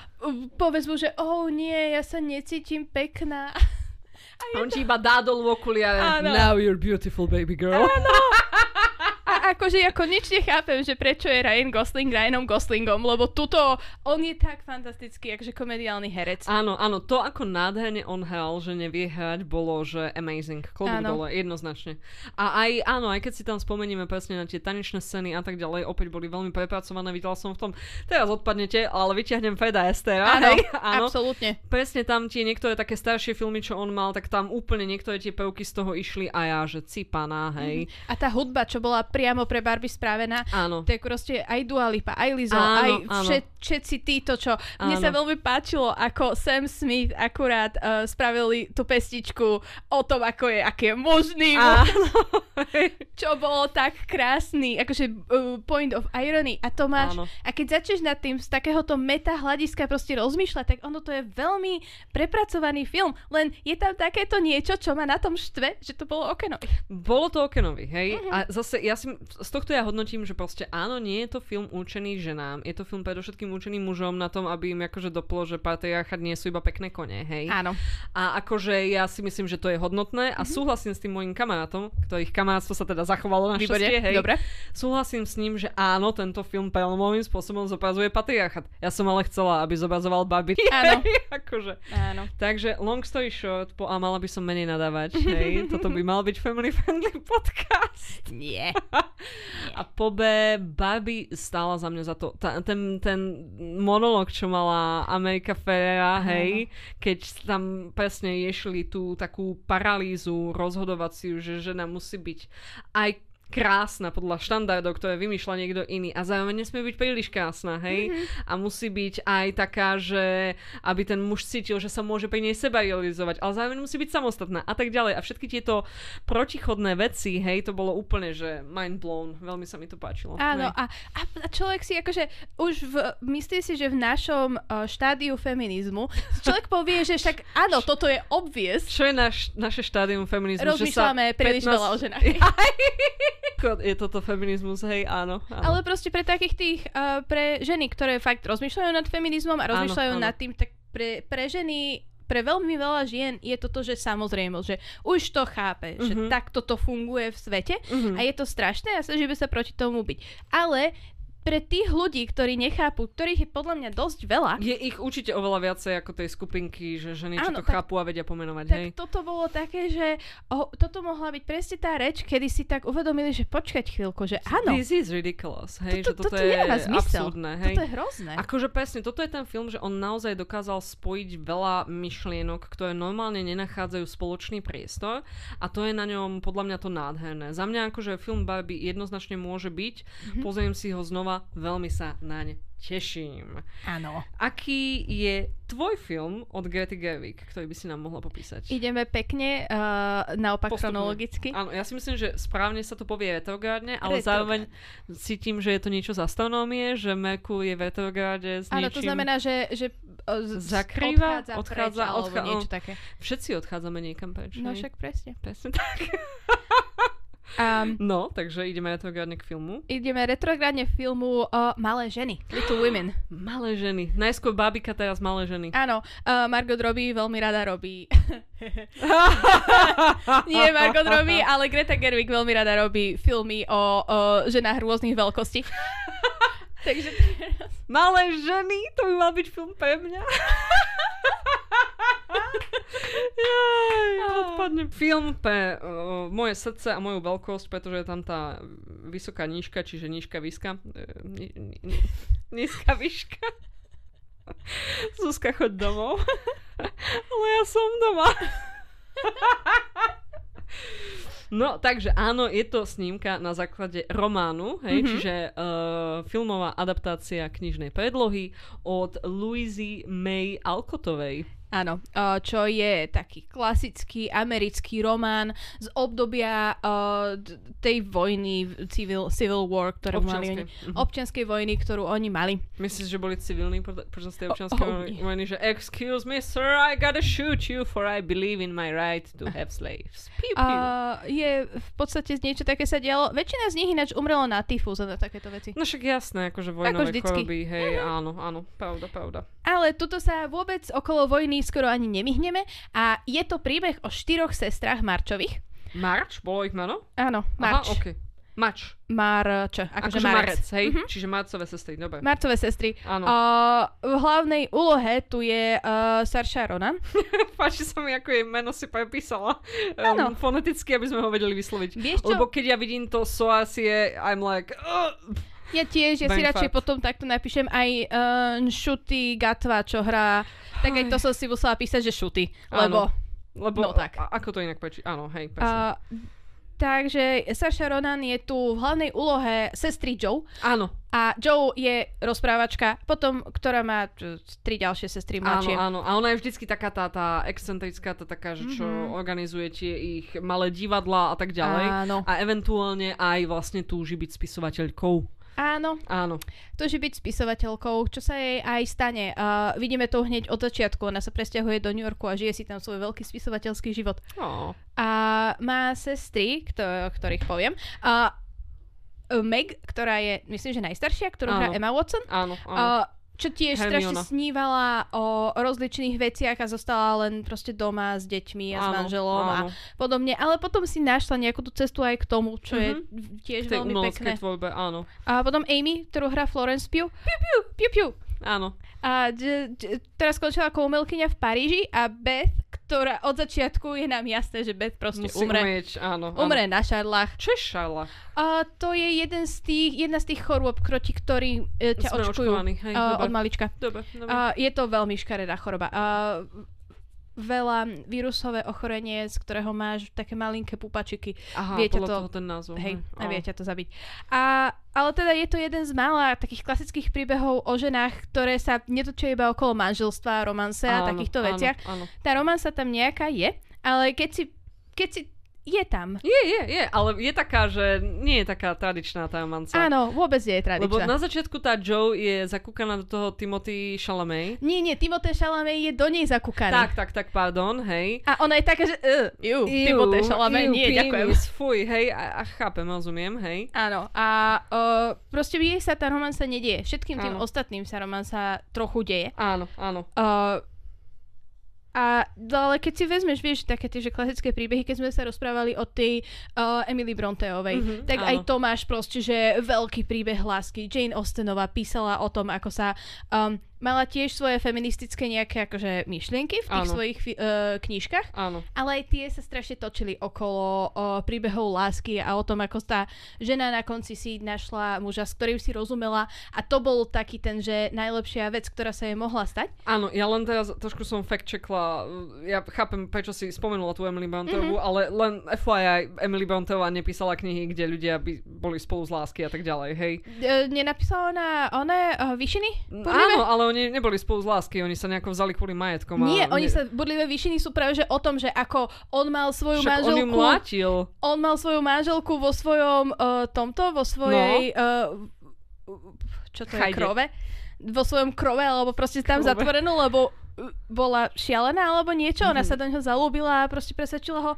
povedz mu, že oh nie, ja sa necítim pekná. A
On ti iba dá dolu okuliare.
Áno.
Now you're beautiful, baby girl.
A akože ja konečne chápem, že prečo je Ryan Gosling Ryanom Goslingom, lebo tuto on je tak fantastický, akože komediálny herec.
Áno, áno, to ako nádherne on hral, že nevie hrať, bolo, že amazing. Klobúk dole, jednoznačne. A aj, áno, aj keď si tam spomenieme presne na tie tanečné scény a tak ďalej, opäť boli veľmi prepracované, videla som v tom, teraz odpadnete, ale vyťahnem Freda Estera,
Áno,
hej, áno.
absolútne.
Presne tam tie niektoré také staršie filmy, čo on mal, tak tam úplne niektoré tie prvky z toho išli a ja, že cipaná, hej.
A tá hudba, čo bola priamo pre Barbie spravená,
Áno.
je proste aj Dua Lipa, aj Lizzo,
Áno,
aj všet, všetci títo, čo... Mne
Áno.
sa veľmi páčilo, ako Sam Smith akurát uh, spravili tú pestičku o tom, ako je, aký je možný,
Áno.
čo bolo tak krásny, akože uh, point of irony. A to máš,
Áno.
a keď začneš nad tým z takéhoto meta hľadiska proste rozmýšľať, tak ono to je veľmi prepracovaný film, len je tam takéto niečo, čo ma na tom štve, že to bolo okenovi.
Bolo to okenovi, hej?
Mhm.
A zase, ja si, z tohto ja hodnotím, že proste áno, nie je to film určený ženám, je to film predovšetkým určený mužom na tom, aby im akože doplo, že patriarchat nie sú iba pekné kone, hej?
Áno.
A akože ja si myslím, že to je hodnotné a súhlasím s tým mojim kamarátom, ktorých kamarátstvo sa teda zachovalo na
Výborne,
šťastie, hej?
dobre.
Súhlasím s ním, že áno, tento film prelomovým spôsobom zobrazuje patriarchat. Ja som ale chcela, aby zobrazoval baby.
Áno.
Hej, akože.
Áno.
Takže long story short, po, a mala by som menej nadávať, hej, toto by mal byť family friendly podcast.
Nie.
A po B, Barbie stála za mňa za to, ta, ten, ten monolog, čo mala Amerika Ferrera, hej, keď tam presne ješli tú takú paralýzu rozhodovaciu, že žena musí byť aj krásna podľa štandardov, ktoré vymýšľa niekto iný a zároveň nesmie byť príliš krásna, hej? Mm-hmm. A musí byť aj taká, že aby ten muž cítil, že sa môže pri nej seba realizovať, ale zároveň musí byť samostatná a tak ďalej. A všetky tieto protichodné veci, hej, to bolo úplne, že mind blown. Veľmi sa mi to páčilo.
Áno,
hej.
a, a človek si akože už v, myslí si, že v našom uh, štádiu feminizmu človek povie, že však áno, toto je obvious,
Čo je naš, naše štádium feminizmu?
rozmýšľame príliš veľa o ženách.
Je toto feminizmus, hej, áno. áno.
Ale proste pre takých tých, uh, pre ženy, ktoré fakt rozmýšľajú nad feminizmom a rozmýšľajú
áno.
nad tým, tak pre, pre ženy pre veľmi veľa žien je toto, že samozrejme, že už to chápe, mm-hmm. že
Mhm.
takto to funguje v svete
Mhm.
a je to strašné a snažíme sa proti tomu byť. Ale pre tých ľudí, ktorí nechápu, ktorých je podľa mňa dosť veľa,
Je ich určite oveľa viacej ako tej skupinky, že ženy, čo
Áno,
to
tak-
chápu a vedia pomenovať,
tak
hej.
toto bolo také, že oh, toto mohla byť presne tá reč, kedy si tak uvedomili, že počkať chvíľku, že áno,
This is ridiculous, hej,
toto,
že toto,
toto
je absurdné, hej.
Toto je hrozné.
Akože presne, toto je ten film, že on naozaj dokázal spojiť veľa myšlienok, ktoré normálne nenachádzajú spoločný priestor a to je na ňom podľa mňa to nádherné. Za mňa akože film Barbie jednoznačne môže byť,
Mhm.
pozriem si ho znova, veľmi sa naň teším.
Áno.
Aký je tvoj film od Grety Gerwig, ktorý by si nám mohla popísať?
Ideme pekne uh, naopak
Postupne.
chronologicky.
Áno, ja si myslím, že správne sa to povie retrográdne, ale
Retrográd.
zároveň cítim, že je to niečo z astronómie, že Merkur je v retrográde s
Áno, to znamená, že, že uh, z-
Zakrýva,
odchádza,
odchádza,
preč, alebo
odchá-
niečo také.
Všetci odchádzame niekam preč.
No však presne.
Presne tak.
Um,
No, takže ideme retrográdne k filmu.
ideme retrográdne v filmu uh, Malé ženy, Little Women.
Malé ženy. Najskôr bábika, teraz malé ženy.
Áno, uh, Margot Robbie veľmi rada robí... Nie Margot Robbie, ale Greta Gerwig veľmi rada robí filmy o, o ženách rôznych veľkostí. Takže
Malé ženy? To by mal byť film pre mňa. Jaj, odpadnem. Film pre uh, moje srdce a moju veľkosť, pretože je tam tá vysoká nížka, čiže nížka výška. Uh, ní, ní, ní, nízka výška. Zuzka, choď domov. Ale ja som doma. No, takže áno, je to snímka na základe románu, hej,
Mhm.
mm-hmm. čiže uh, filmová adaptácia knižnej predlohy od Louisy May Alcottovej.
Áno, čo je taký klasický americký román z obdobia uh, tej vojny, civil, civil war, ktorú mali oni.
Občianskej. Mhm.
Občianskej vojny, ktorú oni mali.
Myslíš, že boli civilní po- počas tej občianskej
oh,
vojny,
nie.
vojny, že excuse me sir, I gotta shoot you for I believe in my right to have slaves. Piu, piu.
Uh, je v podstate niečo také sa dialo. Väčšina z nich ináč umrelo na tyfus a na takéto veci.
No však jasné, akože vojnové
vždycky.
choroby, hej, áno, áno, pravda, pravda.
Ale tuto sa vôbec okolo vojny skoro ani nevyhneme a je to príbeh o štyroch sestrách Marčových.
Marč? Bolo ich meno?
Áno,
Aha,
Marč.
ok. Mač.
Marč. Akože,
Akože
Marec.
Hej?
Mhm.
Čiže Marcové sestry, dobre.
Marcové sestry.
Áno.
Uh, v hlavnej úlohe tu je uh, Sarsha Ronan.
Páči sa mi, ako jej meno si prepísala. Um, foneticky, aby sme ho vedeli vysloviť.
Vieš čo?
Lebo keď ja vidím to Soasie, I'm like... Uh,
Ja tiež, ja si
Brain
radšej
fart.
potom takto napíšem aj uh, Šuty Gatva, čo hrá. Tak aj to som si musela písať, že Šuty. Lebo...
lebo
no tak.
A, ako to inak pečí? Áno, hej, presne.
Uh, takže Saša Ronan je tu v hlavnej úlohe sestry Joe.
áno,
A Joe je rozprávačka, potom, ktorá má tri ďalšie sestry
áno,
mladšie.
áno. A ona je vždycky taká tá, tá excentrická, tá taká, že čo
Mhm.
organizuje tie ich malé divadlá a tak ďalej.
Áno.
A eventuálne aj vlastne túži byť spisovateľkou.
Áno,
Áno.
túži byť spisovateľkou, čo sa jej aj stane. Uh, vidíme to hneď od začiatku. Ona sa presťahuje do New Yorku a žije si tam svoj veľký spisovateľský život.
Oh.
A má sestry, kto- ktorých poviem. A Meg, ktorá je, myslím, že najstaršia, ktorú hrá
Áno.
Emma Watson.
Áno, áno.
A čo tiež strašne snívala o rozličných veciach a zostala len proste doma s deťmi a s
Áno,
manželom a
áno.
podobne. Ale potom si našla nejakú tú cestu aj k tomu, čo je tiež
V tej
veľmi pekné.
tvorbe, áno.
A potom Amy, ktorú hrá Florence Pugh. Piu, piu, piu, piu.
Áno.
A d- d- teraz skončila ako umelkyňa v Paríži a Beth, ktorá od začiatku je nám jasné, že Beth proste
Musí
umre.
umieť, áno. áno.
Umre na šarlách.
Čo je šala?
A to je jeden z tých, jedna z tých chorôb, proti ktorým e, ťa
Sme
očkujú
hej, dobre.
od malička.
Dobre, dobre.
A je to veľmi škaredá choroba. A veľa vírusové ochorenie, z ktorého máš také malinké pupačiky.
Aha,
vie ťa
podľa
to-
toho ten názov.
Hej, a
áno.
vie ťa to zabiť. A, ale teda je to jeden z mála takých klasických príbehov o ženách, ktoré sa netočia iba okolo manželstva, romanse a
Áno,
takýchto
áno,
veciach.
Áno.
Tá romansa tam nejaká je, ale keď si, keď si je tam.
Je, je, je, ale je taká, že nie je taká tradičná tá manca.
Áno, vôbec je
Lebo
tradičná.
na začiatku tá Joe je zakúkaná do toho Timothy Chalamet.
Nie, nie, Timothée Chalamet je do nej zakúkaný.
Tak, tak, tak, pardon, hej.
A ona je taká, že uh, ju, Timothée Chalamet,
Iu,
nie, ďakujem.
penis, Fuj, hej, a, a chápem, rozumiem, hej.
Áno, a uh, proste jej sa tá romansa nedieje. Všetkým tým
Áno.
ostatným sa romansa trochu deje.
Áno, áno.
Uh, A, ale keď si vezmeš, vieš, také tie že klasické príbehy, keď sme sa rozprávali o tej uh, Emily Bronteovej,
Mhm,
mm-hmm, tak
áno.
aj to máš proste, že veľký príbeh lásky. Jane Austenová písala o tom, ako sa um, mala tiež svoje feministické nejaké akože myšlienky v tých
Áno.
svojich uh, knižkách,
Áno.
ale aj tie sa strašne točili okolo uh, príbehov lásky a o tom, ako tá žena na konci si našla muža, s ktorým si rozumela a to bol taký ten, že najlepšia vec, ktorá sa jej mohla stať.
Áno, ja len teraz trošku som fact checkla, ja chápem, prečo si spomenula tú Emily Bronteovú,
Mhm.
mm-hmm. ale len FYI, Emily Bronteová nepísala knihy, kde ľudia by boli spolu z lásky a tak ďalej, hej.
E, nenapísala ona one uh, vyšiny?
Áno, ale oni neboli spolu z lásky, oni sa nejako vzali kvôli majetkom.
Nie,
a
oni sa, budlivé vyšiny sú práve že o tom, že ako on mal svoju
Však on ju
manželku...
mlátil.
on mal svoju manželku vo svojom uh, tomto, vo svojej... No. Uh, čo to
Chajde.
je, krove? Vo svojom krove, alebo proste tam
Krove.
zatvorenú, lebo uh, bola šialená alebo niečo, ona
Mhm.
sa do neho zalúbila a proste presvedčila ho.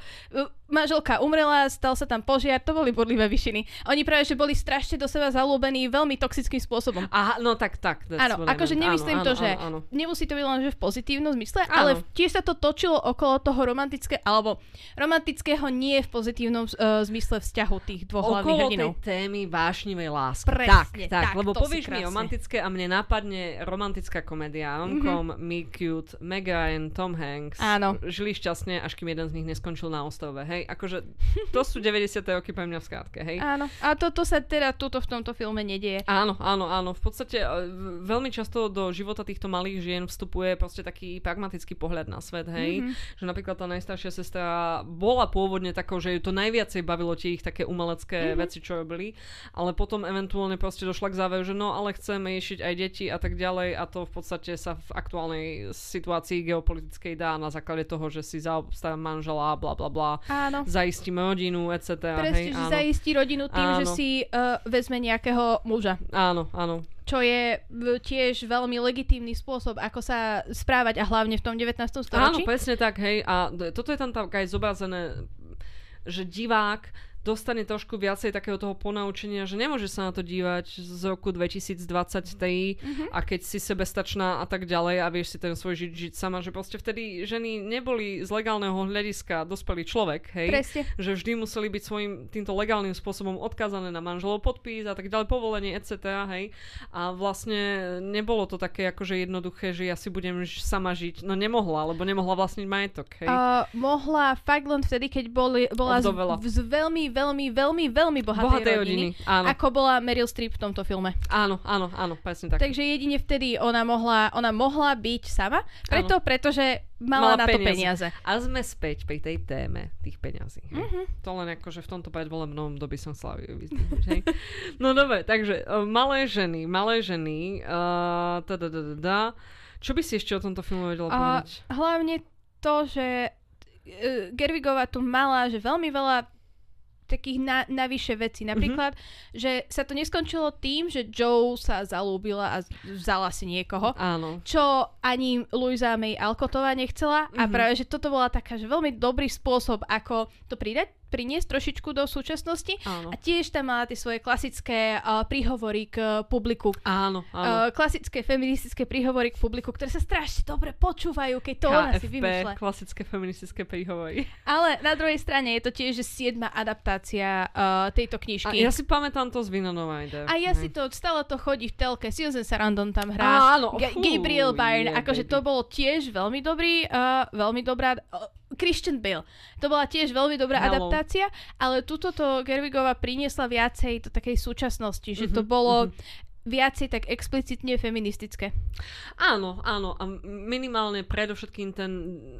Manželka umrela, stal sa tam požiar, to boli bodlivé vyšiny. Oni práve, že boli strašne do seba zalúbení veľmi toxickým spôsobom.
Aha, no tak, tak.
Áno, akože nemyslím
áno,
to,
áno,
že
Áno, áno.
nemusí to byť len že v pozitívnom zmysle,
Áno.
ale tiež sa to točilo okolo toho romantické, alebo romantického nie v pozitívnom uh, zmysle vzťahu tých dvoch hlavných
Okolo
hrdinov.
tej témy vášnivej lásky.
Presne,
tak, tak,
tak,
lebo povieš mi romantické a mne napadne romantická komédia. Romcom, mm-hmm. Me Cute, Meg Ryan, Tom Hanks.
Áno.
Žili šťastne, až kým jeden z nich neskončil na ostrove. Hej, akože to sú 90. roky pre mňa v skátke, hej.
Áno, a toto sa teda tuto v tomto filme nedieje.
Áno, áno, áno. V podstate e, veľmi často do života týchto malých žien vstupuje proste taký pragmatický pohľad na svet, hej.
Mhm.
Mm-hmm. Že napríklad tá najstaršia sestra bola pôvodne takou, že ju to najviacej bavilo tie ich také umelecké
Mhm.
mm-hmm. veci, čo robili, ale potom eventuálne proste došla k záveru, že no ale chceme riešiť aj deti a tak ďalej a to v podstate sa v aktuálnej situácii geopolitickej dá na základe toho, že si zaobstarám manžela, bla bla bla,
Áno.
Zaistíme rodinu, etc.
Presne,
hej,
že
áno.
zaistí rodinu tým, že
Áno.
si uh, vezme nejakého muža.
áno, áno.
Čo je v- tiež veľmi legitímny spôsob, ako sa správať a hlavne v tom 19.
Áno,
storočí.
presne tak, hej. A toto je tam tak aj zobrazené, že divák dostane trošku viacej takého toho ponaučenia, že nemôže sa na to dívať z roku 2023
Mhm.
a keď si sebestačná a tak ďalej a vieš si ten svoj žiť, žiť sama, že proste vtedy ženy neboli z legálneho hľadiska dospelý človek, hej.
Presne.
Že vždy museli byť svojim týmto legálnym spôsobom odkázané na manželov podpis a tak ďalej, povolenie, etc. Hej. A vlastne nebolo to také akože jednoduché, že ja si budem sama žiť. No nemohla, lebo nemohla vlastniť majetok. Hej.
Uh, mohla fakt len vtedy, keď boli, bola z, z veľmi, veľmi, veľmi, veľmi bohatej,
Bohatej
rodiny.
rodiny, áno.
Ako bola Meryl Streep v tomto filme.
Áno, áno, áno, presne tak.
Takže jedine vtedy ona mohla, ona mohla byť sama, preto, pretože mala,
Mala
na to
peniaze.
peniaze.
A sme späť pri tej téme tých peňazí.
Mhm.
To len akože v tomto predvolebnom doby som ju vyzdvihnúť. No dobre, takže uh, malé ženy, malé ženy, uh, da, da, da, da, da. Čo by si ešte o tomto filme vedela povedať?
hlavne to, že uh, Gervigová tu mala, že veľmi veľa takých na, navyše vecí. Napríklad, mm-hmm. že sa to neskončilo tým, že Joe sa zalúbila a vzala si niekoho.
Áno.
čo ani Louisa May Alcottová nechcela a
Mhm.
práve, že toto bola taká, že veľmi dobrý spôsob, ako to pridať, priniesť trošičku do súčasnosti
Áno.
a tiež tam mala tie svoje klasické uh, príhovory k uh, publiku.
Áno, áno.
Uh, klasické feministické príhovory k publiku, ktoré sa strašne dobre počúvajú, keď to ona si vymýšľa.
klasické feministické príhovory.
Ale na druhej strane je to tiež že siedma adaptácia uh, tejto
A
knižky.
ja si pamätám to z Ryder.
A ja
hej.
si to, stále to chodí v telke, Susan Sarandon tam hrá.
Áno,
Ga- Gabriel Byrne, akože
baby.
to bolo tiež veľmi dobrý, uh, veľmi dobrá, uh, Christian Bale, to bola tiež veľmi dobrá
Hello.
adaptácia, ale tuto to Gerwigova priniesla viacej do takej súčasnosti, že to
Mhm,
bolo
mhm.
Viacej tak explicitne feministické.
Áno, áno. A minimálne predovšetkým ten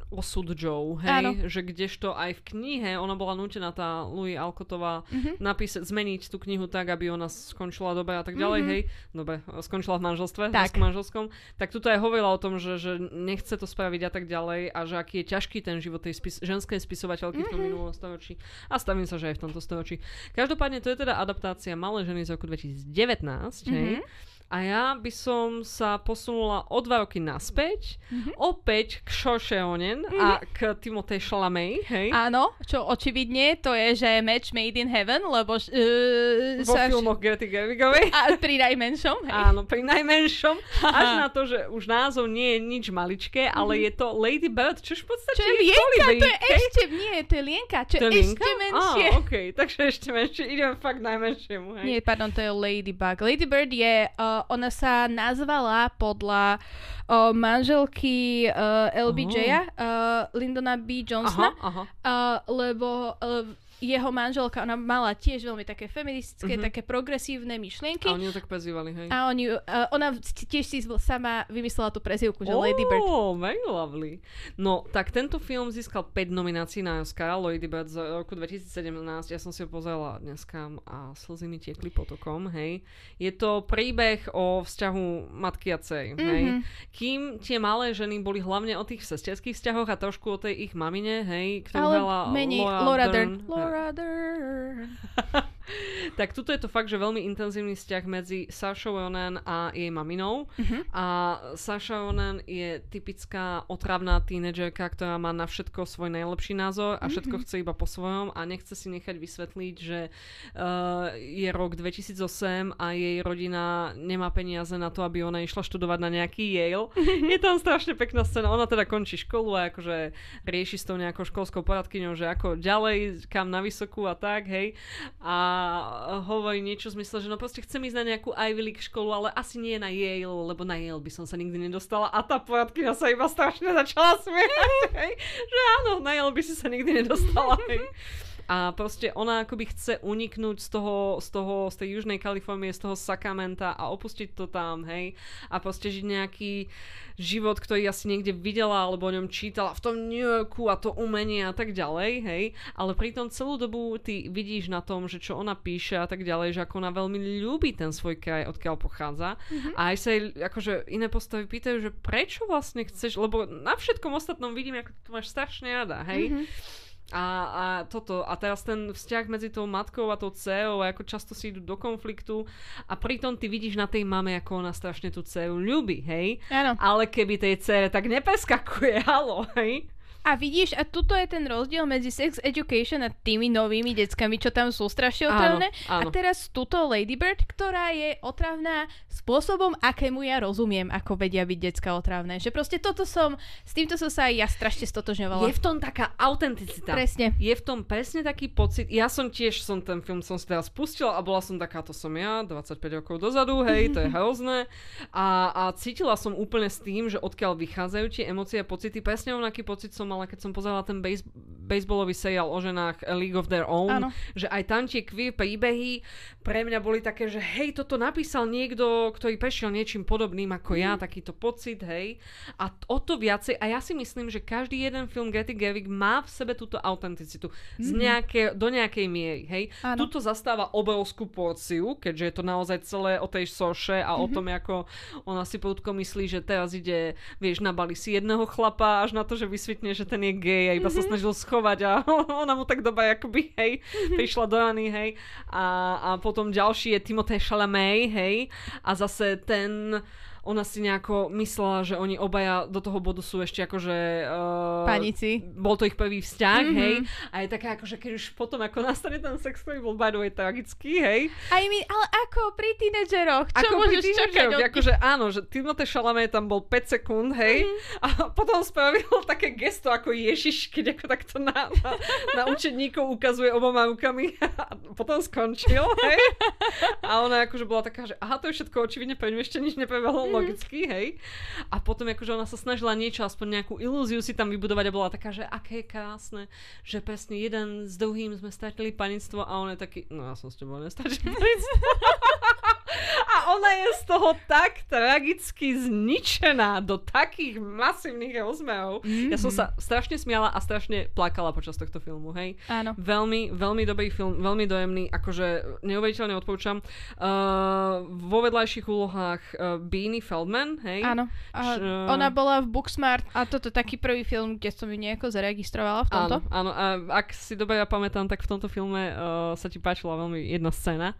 osud Joe, hej?
Áno.
Že kdežto aj v knihe ona bola nútená, tá Louis Alcottová,
Mhm.
napísať, zmeniť tú knihu tak, aby ona skončila dobre a tak ďalej,
Mhm.
hej? Dobre, skončila v manželstve,
Tak.
v manželskom. Tak tuto aj hovorila o tom, že, že nechce to spraviť a tak ďalej a že aký je ťažký ten život tej spis- ženskej spisovateľky v tom
Mhm.
minulom storočí. A stavím sa, že aj v tomto storočí. Každopádne to je teda adaptácia Malé ženy z roku 2019, hej?
mm-hmm.
A ja by som sa posunula o dva roky naspäť,
Mhm.
opäť k Saoirse Ronan a k Timothée Chalamet, hej?
Áno, čo očividne to je, že match made in heaven, lebo uh,
vo filmoch Grety Gerwigovej.
A pri najmenšom, hej.
Áno, pri najmenšom. Až na to, že už názov nie je nič maličké, ale je to Lady Bird, čož v podstate
Mhm. Čo je
je
lienka, to je ešte, nie, to je lienka, čo
To
je
je
ešte menšie.
Á, okej, takže ešte menšie. Ideme fakt najmenšiemu, hej?
Nie, pardon, to je Ladybug. Ladybird je, uh, ona sa nazvala podľa uh, manželky uh, LBJ-a, uh, Lyndona B.
Aha,
Johnsona,
aha.
uh, lebo uh, jeho manželka, ona mala tiež veľmi také feministické,
Mhm.
také progresívne myšlienky.
A oni ju tak prezývali, hej?
A oni, uh, ona tiež si sama vymyslela tú prezivku, že Lady Bird.
Oh, very lovely. No, tak tento film získal 5 nominácií na Oscar, Lady Bird z roku 2017. Ja som si ho pozrela dneska a slzy mi tiekli potokom, hej. Je to príbeh o vzťahu matky a dcery, hej.
Mhm.
Kým tie malé ženy boli hlavne o tých sesterských vzťahoch a trošku o tej ich mamine, hej, ktorú
Ale
hrala
menej
Laura,
Laura
Dern.
Dern. Laura Dern.
tak tuto je to fakt, že veľmi intenzívny vzťah medzi Saša Ronan a jej maminou.
Mhm.
A Saša Ronan je typická otravná tínedžerka, ktorá má na všetko svoj najlepší názor a všetko
Mhm.
chce iba po svojom a nechce si nechať vysvetliť, že uh, je rok 2008 a jej rodina nemá peniaze na to, aby ona išla študovať na nejaký Yale. je tam strašne pekná scéna. Ona teda končí školu a akože rieši s tou nejakou školskou poradkyňou, že ako ďalej, kam na vysokú a tak, hej. A hovorí niečo v zmysle, že no proste chcem ísť na nejakú Ivy League školu, ale asi nie na Yale, lebo na Yale by som sa nikdy nedostala. A tá poradkyňa sa iba strašne začala smiať, hej. Že áno, na Yale by si sa nikdy nedostala, hej. A proste ona akoby chce uniknúť z toho, z toho, z tej južnej Kalifornie, z toho Sacramenta a opustiť to tam, hej. A proste žiť nejaký život, ktorý asi niekde videla alebo o ňom čítala v tom New Yorku a to umenie a tak ďalej, hej. Ale pritom celú dobu ty vidíš na tom, že čo ona píše a tak ďalej, že ako ona veľmi ľúbi ten svoj kraj, odkiaľ pochádza.
Mhm.
A aj sa jej akože iné postavy pýtajú, že prečo vlastne chceš, lebo na všetkom ostatnom vidím, ako to máš strašne rada, hej.
Mhm.
A, a toto, a teraz ten vzťah medzi tou matkou a tou dcerou, a ako často si idú do konfliktu a pritom ty vidíš na tej mame, ako ona strašne tú dceru ľúbi, hej?
Áno.
Ale keby tej cere tak nepeskakuje, halo, hej?
A vidíš, a tuto je ten rozdiel medzi sex education a tými novými deckami, čo tam sú strašne
Áno,
otravné. A teraz tuto Lady Bird, ktorá je otravná spôsobom, akému ja rozumiem, ako vedia byť decka otravné. Že proste toto som, s týmto som sa aj ja strašne stotožňovala.
Je v tom taká autenticita.
Presne.
Je v tom presne taký pocit, ja som tiež som ten film som si teraz pustila a bola som taká, to som ja, 25 rokov dozadu, hej, to je hrozné. A, a cítila som úplne s tým, že odkiaľ vychádzajú tie emócie a pocity, presne rovnaký pocit som mala, keď som pozerala ten base, baseballový seriál o ženách League of Their Own,
Áno.
že aj tam tie queer príbehy pre mňa boli také, že hej, toto napísal niekto, ktorý prešiel niečím podobným ako ja, takýto pocit, hej. A o to viacej, a ja si myslím, že každý jeden film Grety Gerwig má v sebe túto autenticitu z nejaké, do nejakej miery, hej.
Áno.
Tuto zastáva obrovskú porciu, keďže je to naozaj celé o tej soše a o tom, ako ona si prudko myslí, že teraz ide, vieš, nabali si jedného chlapa, až na to, že vysvetne, že ten je gay a iba sa snažil schovať a ona mu tak doba akoby, hej, prišla do rany, hej. A, a potom ďalší je Timothée Chalamet, hej. A zase ten ona si nejako myslela, že oni obaja do toho bodu sú ešte akože... Uh,
Panici.
Bol to ich prvý vzťah,
Mhm.
hej. A je taká akože, keď už potom ako nastane ten sex, ktorý bol by the way tragický, hej.
Aj my, ale ako pri tínedžeroch? Čo
Ako
môžeš čakať
akože áno, že Timothée Chalamet tam bol 5 sekúnd, hej,
Mhm.
a potom spravil také gesto ako Ježiš, keď ako takto na, na, na učedníkov ukazuje oboma rukami a potom skončil, hej. A ona akože bola taká, že aha, to je všetko, očividne pre ňu ešte nič neprebehlo. Logicky, hej. A potom akože ona sa snažila niečo, aspoň nejakú ilúziu si tam vybudovať a bola taká, že aké krásne, že presne jeden s druhým sme stratili panictvo a on je taký, no ja som s tebou nestratil panictvo. A ona je z toho tak tragicky zničená do takých masívnych rozmerov. Ja som sa strašne smiala a strašne plakala počas tohto filmu, hej.
Áno.
Veľmi, veľmi dobrý film, veľmi dojemný, akože neuveriteľne odporúčam. Uh, vo vedľajších úlohách uh, Beanie Feldman, hej.
Áno. A
Š-
ona bola v Booksmart a toto taký prvý film, kde som ju nejako zaregistrovala v tomto.
Áno, áno. A ak si dobre ja pamätám, tak v tomto filme uh, sa ti páčila veľmi jedna scéna.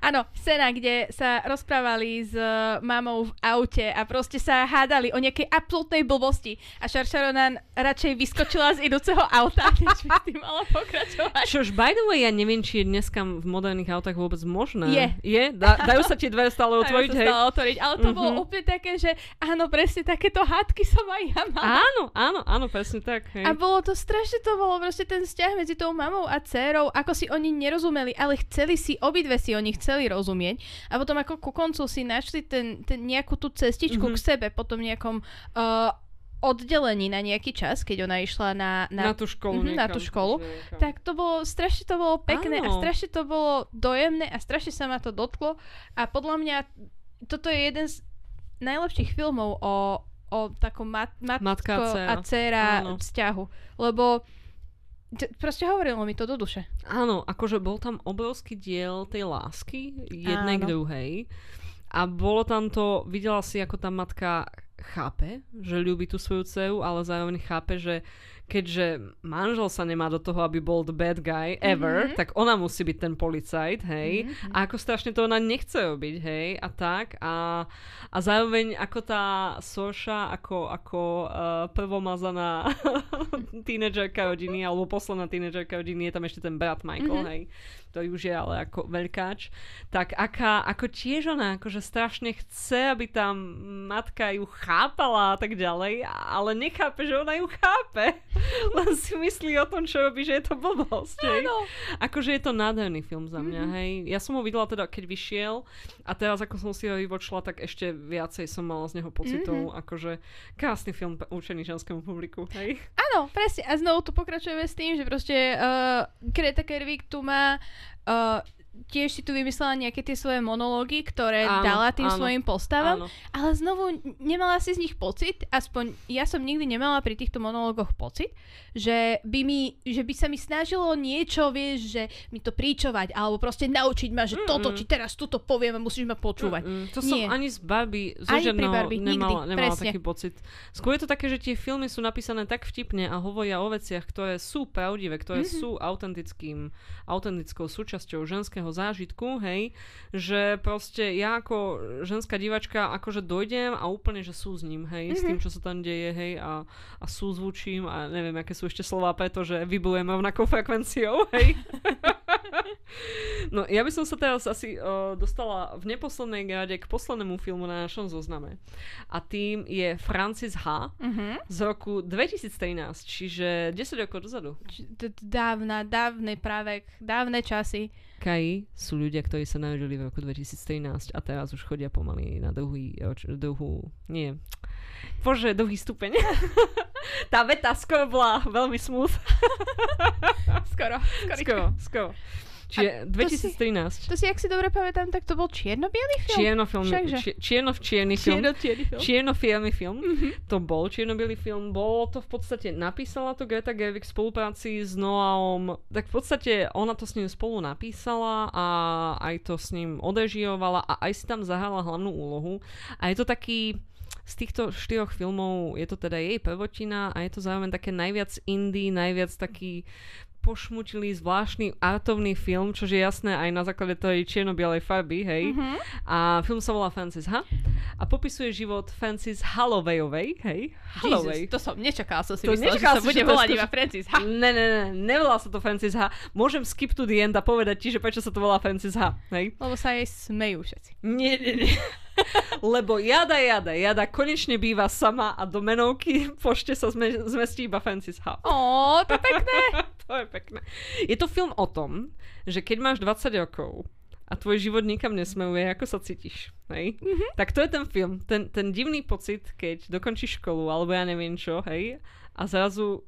Áno, scéna, kde sa rozpráva rozprávali s uh, mamou v aute a proste sa hádali o nejakej absolútnej blbosti a Šaršaronan radšej vyskočila z idúceho auta, než by s tým mala pokračovať.
Čož, by the way, ja neviem, či je dneska v moderných autách vôbec možné.
Je.
Je? Da, dajú sa tie dvere stále otvoriť, hej?
stále otvoriť, ale to bolo
Mhm.
úplne také, že áno, presne takéto hádky som aj ja mala.
Áno, áno, áno, presne tak. Hej.
A bolo to strašne to bolo proste ten vzťah medzi tou mamou a dcérou, ako si oni nerozumeli, ale chceli si, obidve si oni chceli rozumieť. A potom ako ku koncu si našli ten, ten nejakú tú cestičku
Mhm.
k sebe, potom nejakom uh, oddelení na nejaký čas, keď ona išla na...
na
na,
tú školu.
Mhm, na tú školu.
niekam.
tak to bolo, strašne to bolo pekné a
Áno.
strašne to bolo dojemné a strašne sa ma to dotklo. A podľa mňa toto je jeden z najlepších filmov o, o takom mat, matko
Matka a dcéra.
a dcéra
Áno.
vzťahu. Lebo proste hovorilo mi to do duše.
Áno, akože bol tam obrovský diel tej lásky jednej k
Áno.
druhej. A bolo tam to, videla si, ako tá matka chápe, že ľúbi tú svoju dceru, ale zároveň chápe, že keďže manžel sa nemá do toho, aby bol the bad guy ever,
Mhm.
tak ona musí byť ten policajt, hej.
Mhm.
A ako strašne to ona nechce robiť, hej. A tak. A, a zároveň ako tá Soša, ako, ako uh, prvomazaná tínedžerka rodiny, alebo posledná tínedžerka rodiny, je tam ešte ten brat Michael,
Mhm.
hej ktorý už je ale ako veľkáč, tak aká, ako tiež ona akože strašne chce, aby tam matka ju chápala a tak ďalej, ale nechápe, že ona ju chápe. Len si myslí o tom, čo robí, že je to blbosť.
Áno.
Akože je to nádherný film za mňa,
Mhm.
hej. Ja som ho videla teda, keď vyšiel a teraz, ako som si ho vyvočila, tak ešte viacej som mala z neho pocitov.
Mhm.
Akože krásny film určený ženskému publiku, hej.
Áno, presne. A znovu tu pokračujeme s tým, že proste uh, Greta Gerwig tu má uh, tiež si tu vymyslela nejaké tie svoje monológy, ktoré
Áno,
dala tým
áno,
svojim postavám,
Áno.
ale znovu nemala si z nich pocit, aspoň ja som nikdy nemala pri týchto monológoch pocit, že by, mi, že by sa mi snažilo niečo, vieš, že mi to príčovať, alebo proste naučiť ma, že
Mm-mm.
toto ti teraz tuto poviem a musíš ma počúvať.
Mm-mm. To
Nie.
som ani z Barbie, zo
Ani pri
žiadneho
Barbie, nikdy,
nemala, nemala
presne.
taký pocit. Skôr je to také, že tie filmy sú napísané tak vtipne a hovoria o veciach, ktoré sú pravdivé, ktoré
Mhm.
sú autentickým, autentickou súčasťou ženského zážitku, hej, že proste ja ako ženská divačka akože dojdem a úplne, že sú s ním, hej, s
Mhm.
tým, čo sa tam deje, hej, a, a sú zvučím a neviem, aké sú ešte slova, pretože vybujem rovnakou frekvenciou, hej. No, ja by som sa teraz asi uh, dostala v neposlednej grade k poslednému filmu na našom zozname. A tým je Francis H.
Mhm.
z roku 2013, čiže 10 rokov dozadu.
Dávna, dávny právek, dávne časy.
Kaji sú ľudia, ktorí sa narodili v roku 2013 a teraz už chodia pomaly na druhý, roč- druhú, nie, bože, druhý stupeň. Tá veta skoro bola veľmi smooth.
Skoro, skoro.
Skoro, skoro. Čiže
to si-
2013.
To si, ak si dobre pamätám, tak to bol čierno-biely film?
Čierno-film, či, čierno-čierny film.
Čierno-čierny film.
Čierno-filmy film.
Mhm.
To bol čierno film. Bolo to v podstate, napísala to Greta Gerwig v spolupráci s Noahom. Tak v podstate ona to s ním spolu napísala a aj to s ním odežiovala a aj si tam zahrala hlavnú úlohu. A je to taký z týchto štyroch filmov je to teda jej prvotina a je to zároveň také najviac indie, najviac taký pošmutilý, zvláštny artovný film, čo je jasné aj na základe tej čierno-bielej farby, hej.
Mhm.
A film sa volá Francis H. A popisuje život Francis Hollowayovej, hej. Holloway.
Jesus, to som nečakala, som si
To
myslela, že sa bude volať iba Francis. Ha.
Ne, ne, ne, nevolá sa to Francis H. Môžem skip to the end a povedať ti, že prečo sa to volá Francis H. Hej?
Lebo sa jej smejú všetci.
Nie, nie, nie. Lebo jada, jada, jada konečne býva sama a do menovky pošte sa zme, zmestí iba Francis H.
Ó, to pekné.
to je pekné. Je to film o tom, že keď máš 20 rokov a tvoj život nikam nesmeruje, ako sa cítiš, hej?
Mhm.
Tak to je ten film. Ten, ten divný pocit, keď dokončíš školu, alebo ja neviem čo, hej? A zrazu,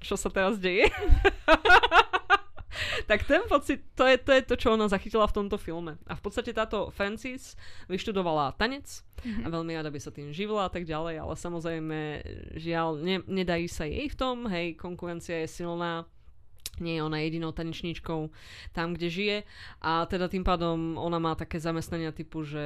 čo sa teraz deje? tak ten pocit, to je, to je to, čo ona zachytila v tomto filme. A v podstate táto Francis vyštudovala tanec a veľmi rada by sa tým živila a tak ďalej, ale samozrejme, žiaľ, ne, nedarí sa jej v tom, hej, konkurencia je silná nie je ona jedinou tanečníčkou tam, kde žije a teda tým pádom ona má také zamestnania typu, že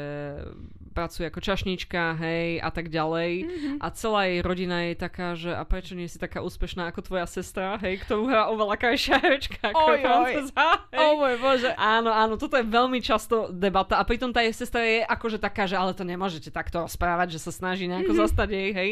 pracuje ako čašnička, hej, a tak ďalej mm-hmm. a celá jej rodina je taká, že a prečo nie si taká úspešná ako tvoja sestra, hej, ktorú hrá oveľa krajšia herečka ako
Oj, oj.
francúza, hej.
O môj bože.
Áno, áno, toto je veľmi často debata a pritom tá jej sestra je akože taká, že ale to nemôžete takto rozprávať, že sa snaží nejako mm-hmm. zastať jej, hej.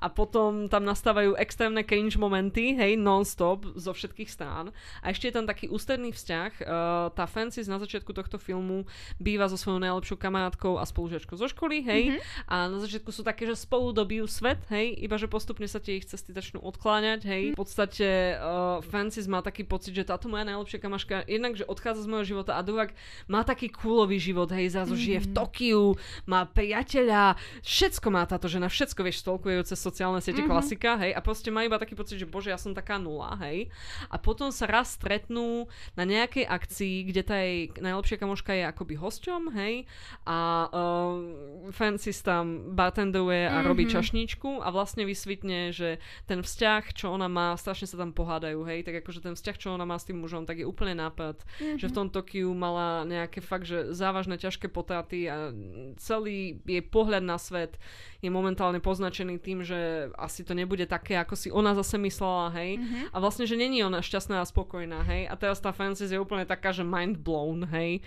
A potom tam nastávajú extrémne cringe momenty, hej, non-stop zo všetkých strán. A ešte je tam taký ústredný vzťah. Uh, tá Francis na začiatku tohto filmu býva so svojou najlepšou kamarátkou a spolužiačkou zo školy, hej. Mm-hmm. A na začiatku sú také, že spolu dobijú svet, hej, iba že postupne sa tie ich cesty začnú odkláňať, hej. V podstate uh, Francis má taký pocit, že táto moja najlepšia kamaška jednak, že odchádza z môjho života a druhak má taký coolový život, hej, zrazu mm-hmm. žije v Tokiu, má priateľa, všetko má táto žena, všetko vieš, stolkujú cez sociálne siete, mm-hmm. klasika, hej, a proste má iba taký pocit, že bože, ja som taká nula, hej. A potom sa raz stretnú na nejakej akcii, kde tá jej najlepšia kamoška je akoby hosťom, hej, a uh, Francis tam bartenduje a mm-hmm. robí čašníčku a vlastne vysvitne, že ten vzťah, čo ona má, strašne sa tam pohádajú, hej, tak akože ten vzťah, čo ona má s tým mužom, tak je úplne nápad, mm-hmm. že v tom Tokiu mala nejaké fakt, že závažné, ťažké potraty a celý jej pohľad na svet je momentálne poznačený tým, že asi to nebude také, ako si ona zase myslela, hej. Mm-hmm. A vlastne, že není ona šťastná a spokojná, hej. A teraz tá Francis je úplne taká, že mind blown, hej.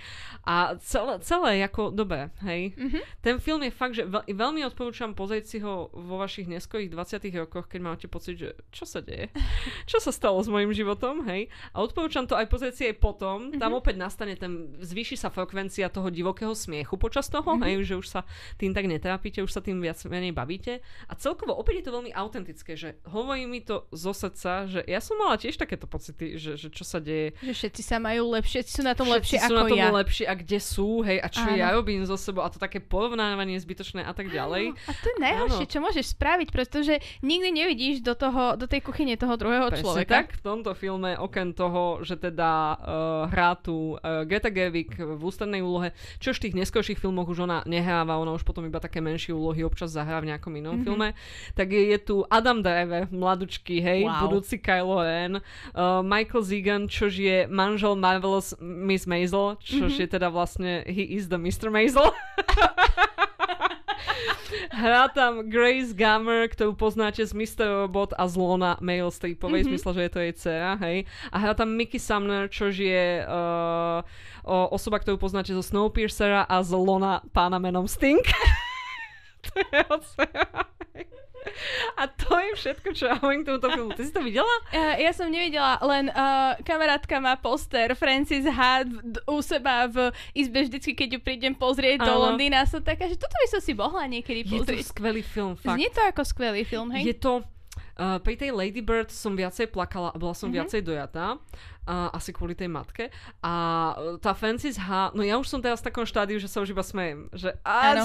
A celé, celé ako dobe, hej. Mm-hmm. Ten film je fakt, že veľ, veľmi odporúčam pozrieť si ho vo vašich neskorých 20 rokoch, keď máte pocit, že čo sa deje? čo sa stalo s mojim životom, hej. A odporúčam to aj pozrieť si aj potom. Mm-hmm. Tam opäť nastane ten, zvýši sa frekvencia toho divokého smiechu počas toho, mm-hmm. hej, že už sa tým tak netrápite, už sa tým viac menej bavíte. A celkovo opäť je to veľmi autentické, že hovorí mi to zo srdca, že ja som mala tiež takéto pocity, že, že čo sa deje.
Že všetci sa majú lepšie, sú na tom
Všetci
lepšie
sú
ako
na tom
ja.
lepšie a kde sú, hej, a čo
Áno.
ja robím so sebou a to také porovnávanie zbytočné a tak ďalej.
A to je najhoršie, čo môžeš spraviť, pretože nikdy nevidíš do, toho, do tej kuchyne toho druhého
Presne
človeka.
tak, v tomto filme, okrem toho, že teda uh, hrá tu uh, Greta Gerwig v ústrednej úlohe, čo v tých neskôrších filmoch už ona nehráva, ona už potom iba také menšie úlohy občas zahrá v nejakom inom mm-hmm. filme, tak je, je tu Adam Driver, mladučký, hej,
Wow.
budúci Kylo Ren, uh, Michael Zegan, čož je manžel Marvelous Miss Maisel, čož mm-hmm. je teda vlastne he is the Mr. Maisel. Hrá tam Grace Gummer, ktorú poznáte z Mr. Robot a z Lona Mail Streepovej, mm-hmm. zmysle, že je to jej dcera, hej. A hrá tam Mickey Sumner, čož je uh, o, osoba, ktorú poznáte zo Snowpiercera a z Lona pána menom Sting. to je jeho dcera, všetko, čo ja hovorím k tomuto filmu. Ty si to videla?
Uh, ja som nevidela, len uh, kamarátka má poster Francis d- u seba v izbe vždycky, keď ju prídem pozrieť do
Áno.
Londýna. Som taká, že toto by som si mohla niekedy
Je to
pozrieť.
skvelý film, fakt.
Znie to ako skvelý film, hej?
Je to... Uh, pri tej Lady Bird som viacej plakala a bola som mm-hmm. viacej dojatá. Uh, asi kvôli tej matke. A uh, tá Francis H... No ja už som teraz v takom štádiu, že sa už iba smejem. Že...
Áno.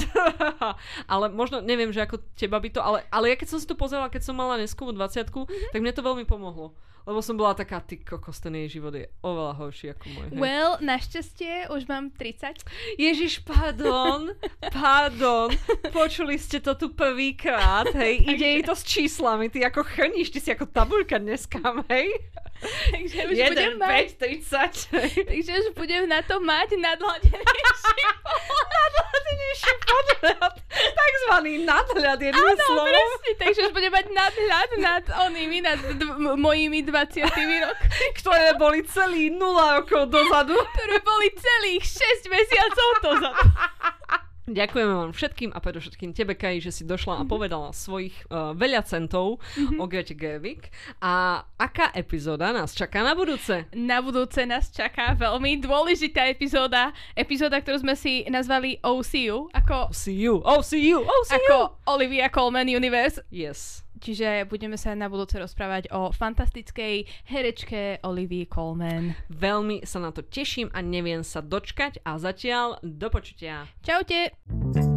ale možno, neviem, že ako teba by to... Ale, ale ja keď som si to pozerala, keď som mala neskovú 20 mm-hmm. tak mne to veľmi pomohlo. Lebo som bola taká, ty kokos, ten jej život je oveľa horší ako môj. Hej.
Well, našťastie už mám 30.
Ježiš, pardon, pardon, počuli ste to tu prvýkrát, hej, ide jej to s číslami, ty ako chrníš, ty si ako tabuľka dneska, hej?
Takže už budem
1,
mať,
5, 30, hej.
takže už budem na to mať nadhľadenejší
Nadhľadenejší podhľad, takzvaný nadhľad, jedným
Áno,
slovom.
presne, takže už budem mať nadhľad nad onými, nad d- m- mojimi 20 rokmi,
Ktoré boli celý 0 rokov dozadu.
ktoré boli celých 6 mesiacov dozadu.
Ďakujeme vám všetkým a predovšetkým tebe, Kai, že si došla a povedala svojich uh, veľa centov o Grete Gerwig. A aká epizóda nás čaká na budúce?
Na budúce nás čaká veľmi dôležitá epizóda. Epizóda, ktorú sme si nazvali OCU, ako,
oh see you.
ako Olivia Colman Universe.
Yes.
Čiže budeme sa na budúce rozprávať o fantastickej herečke Olivii Colman.
Veľmi sa na to teším a neviem sa dočkať a zatiaľ do počutia.
Čaute!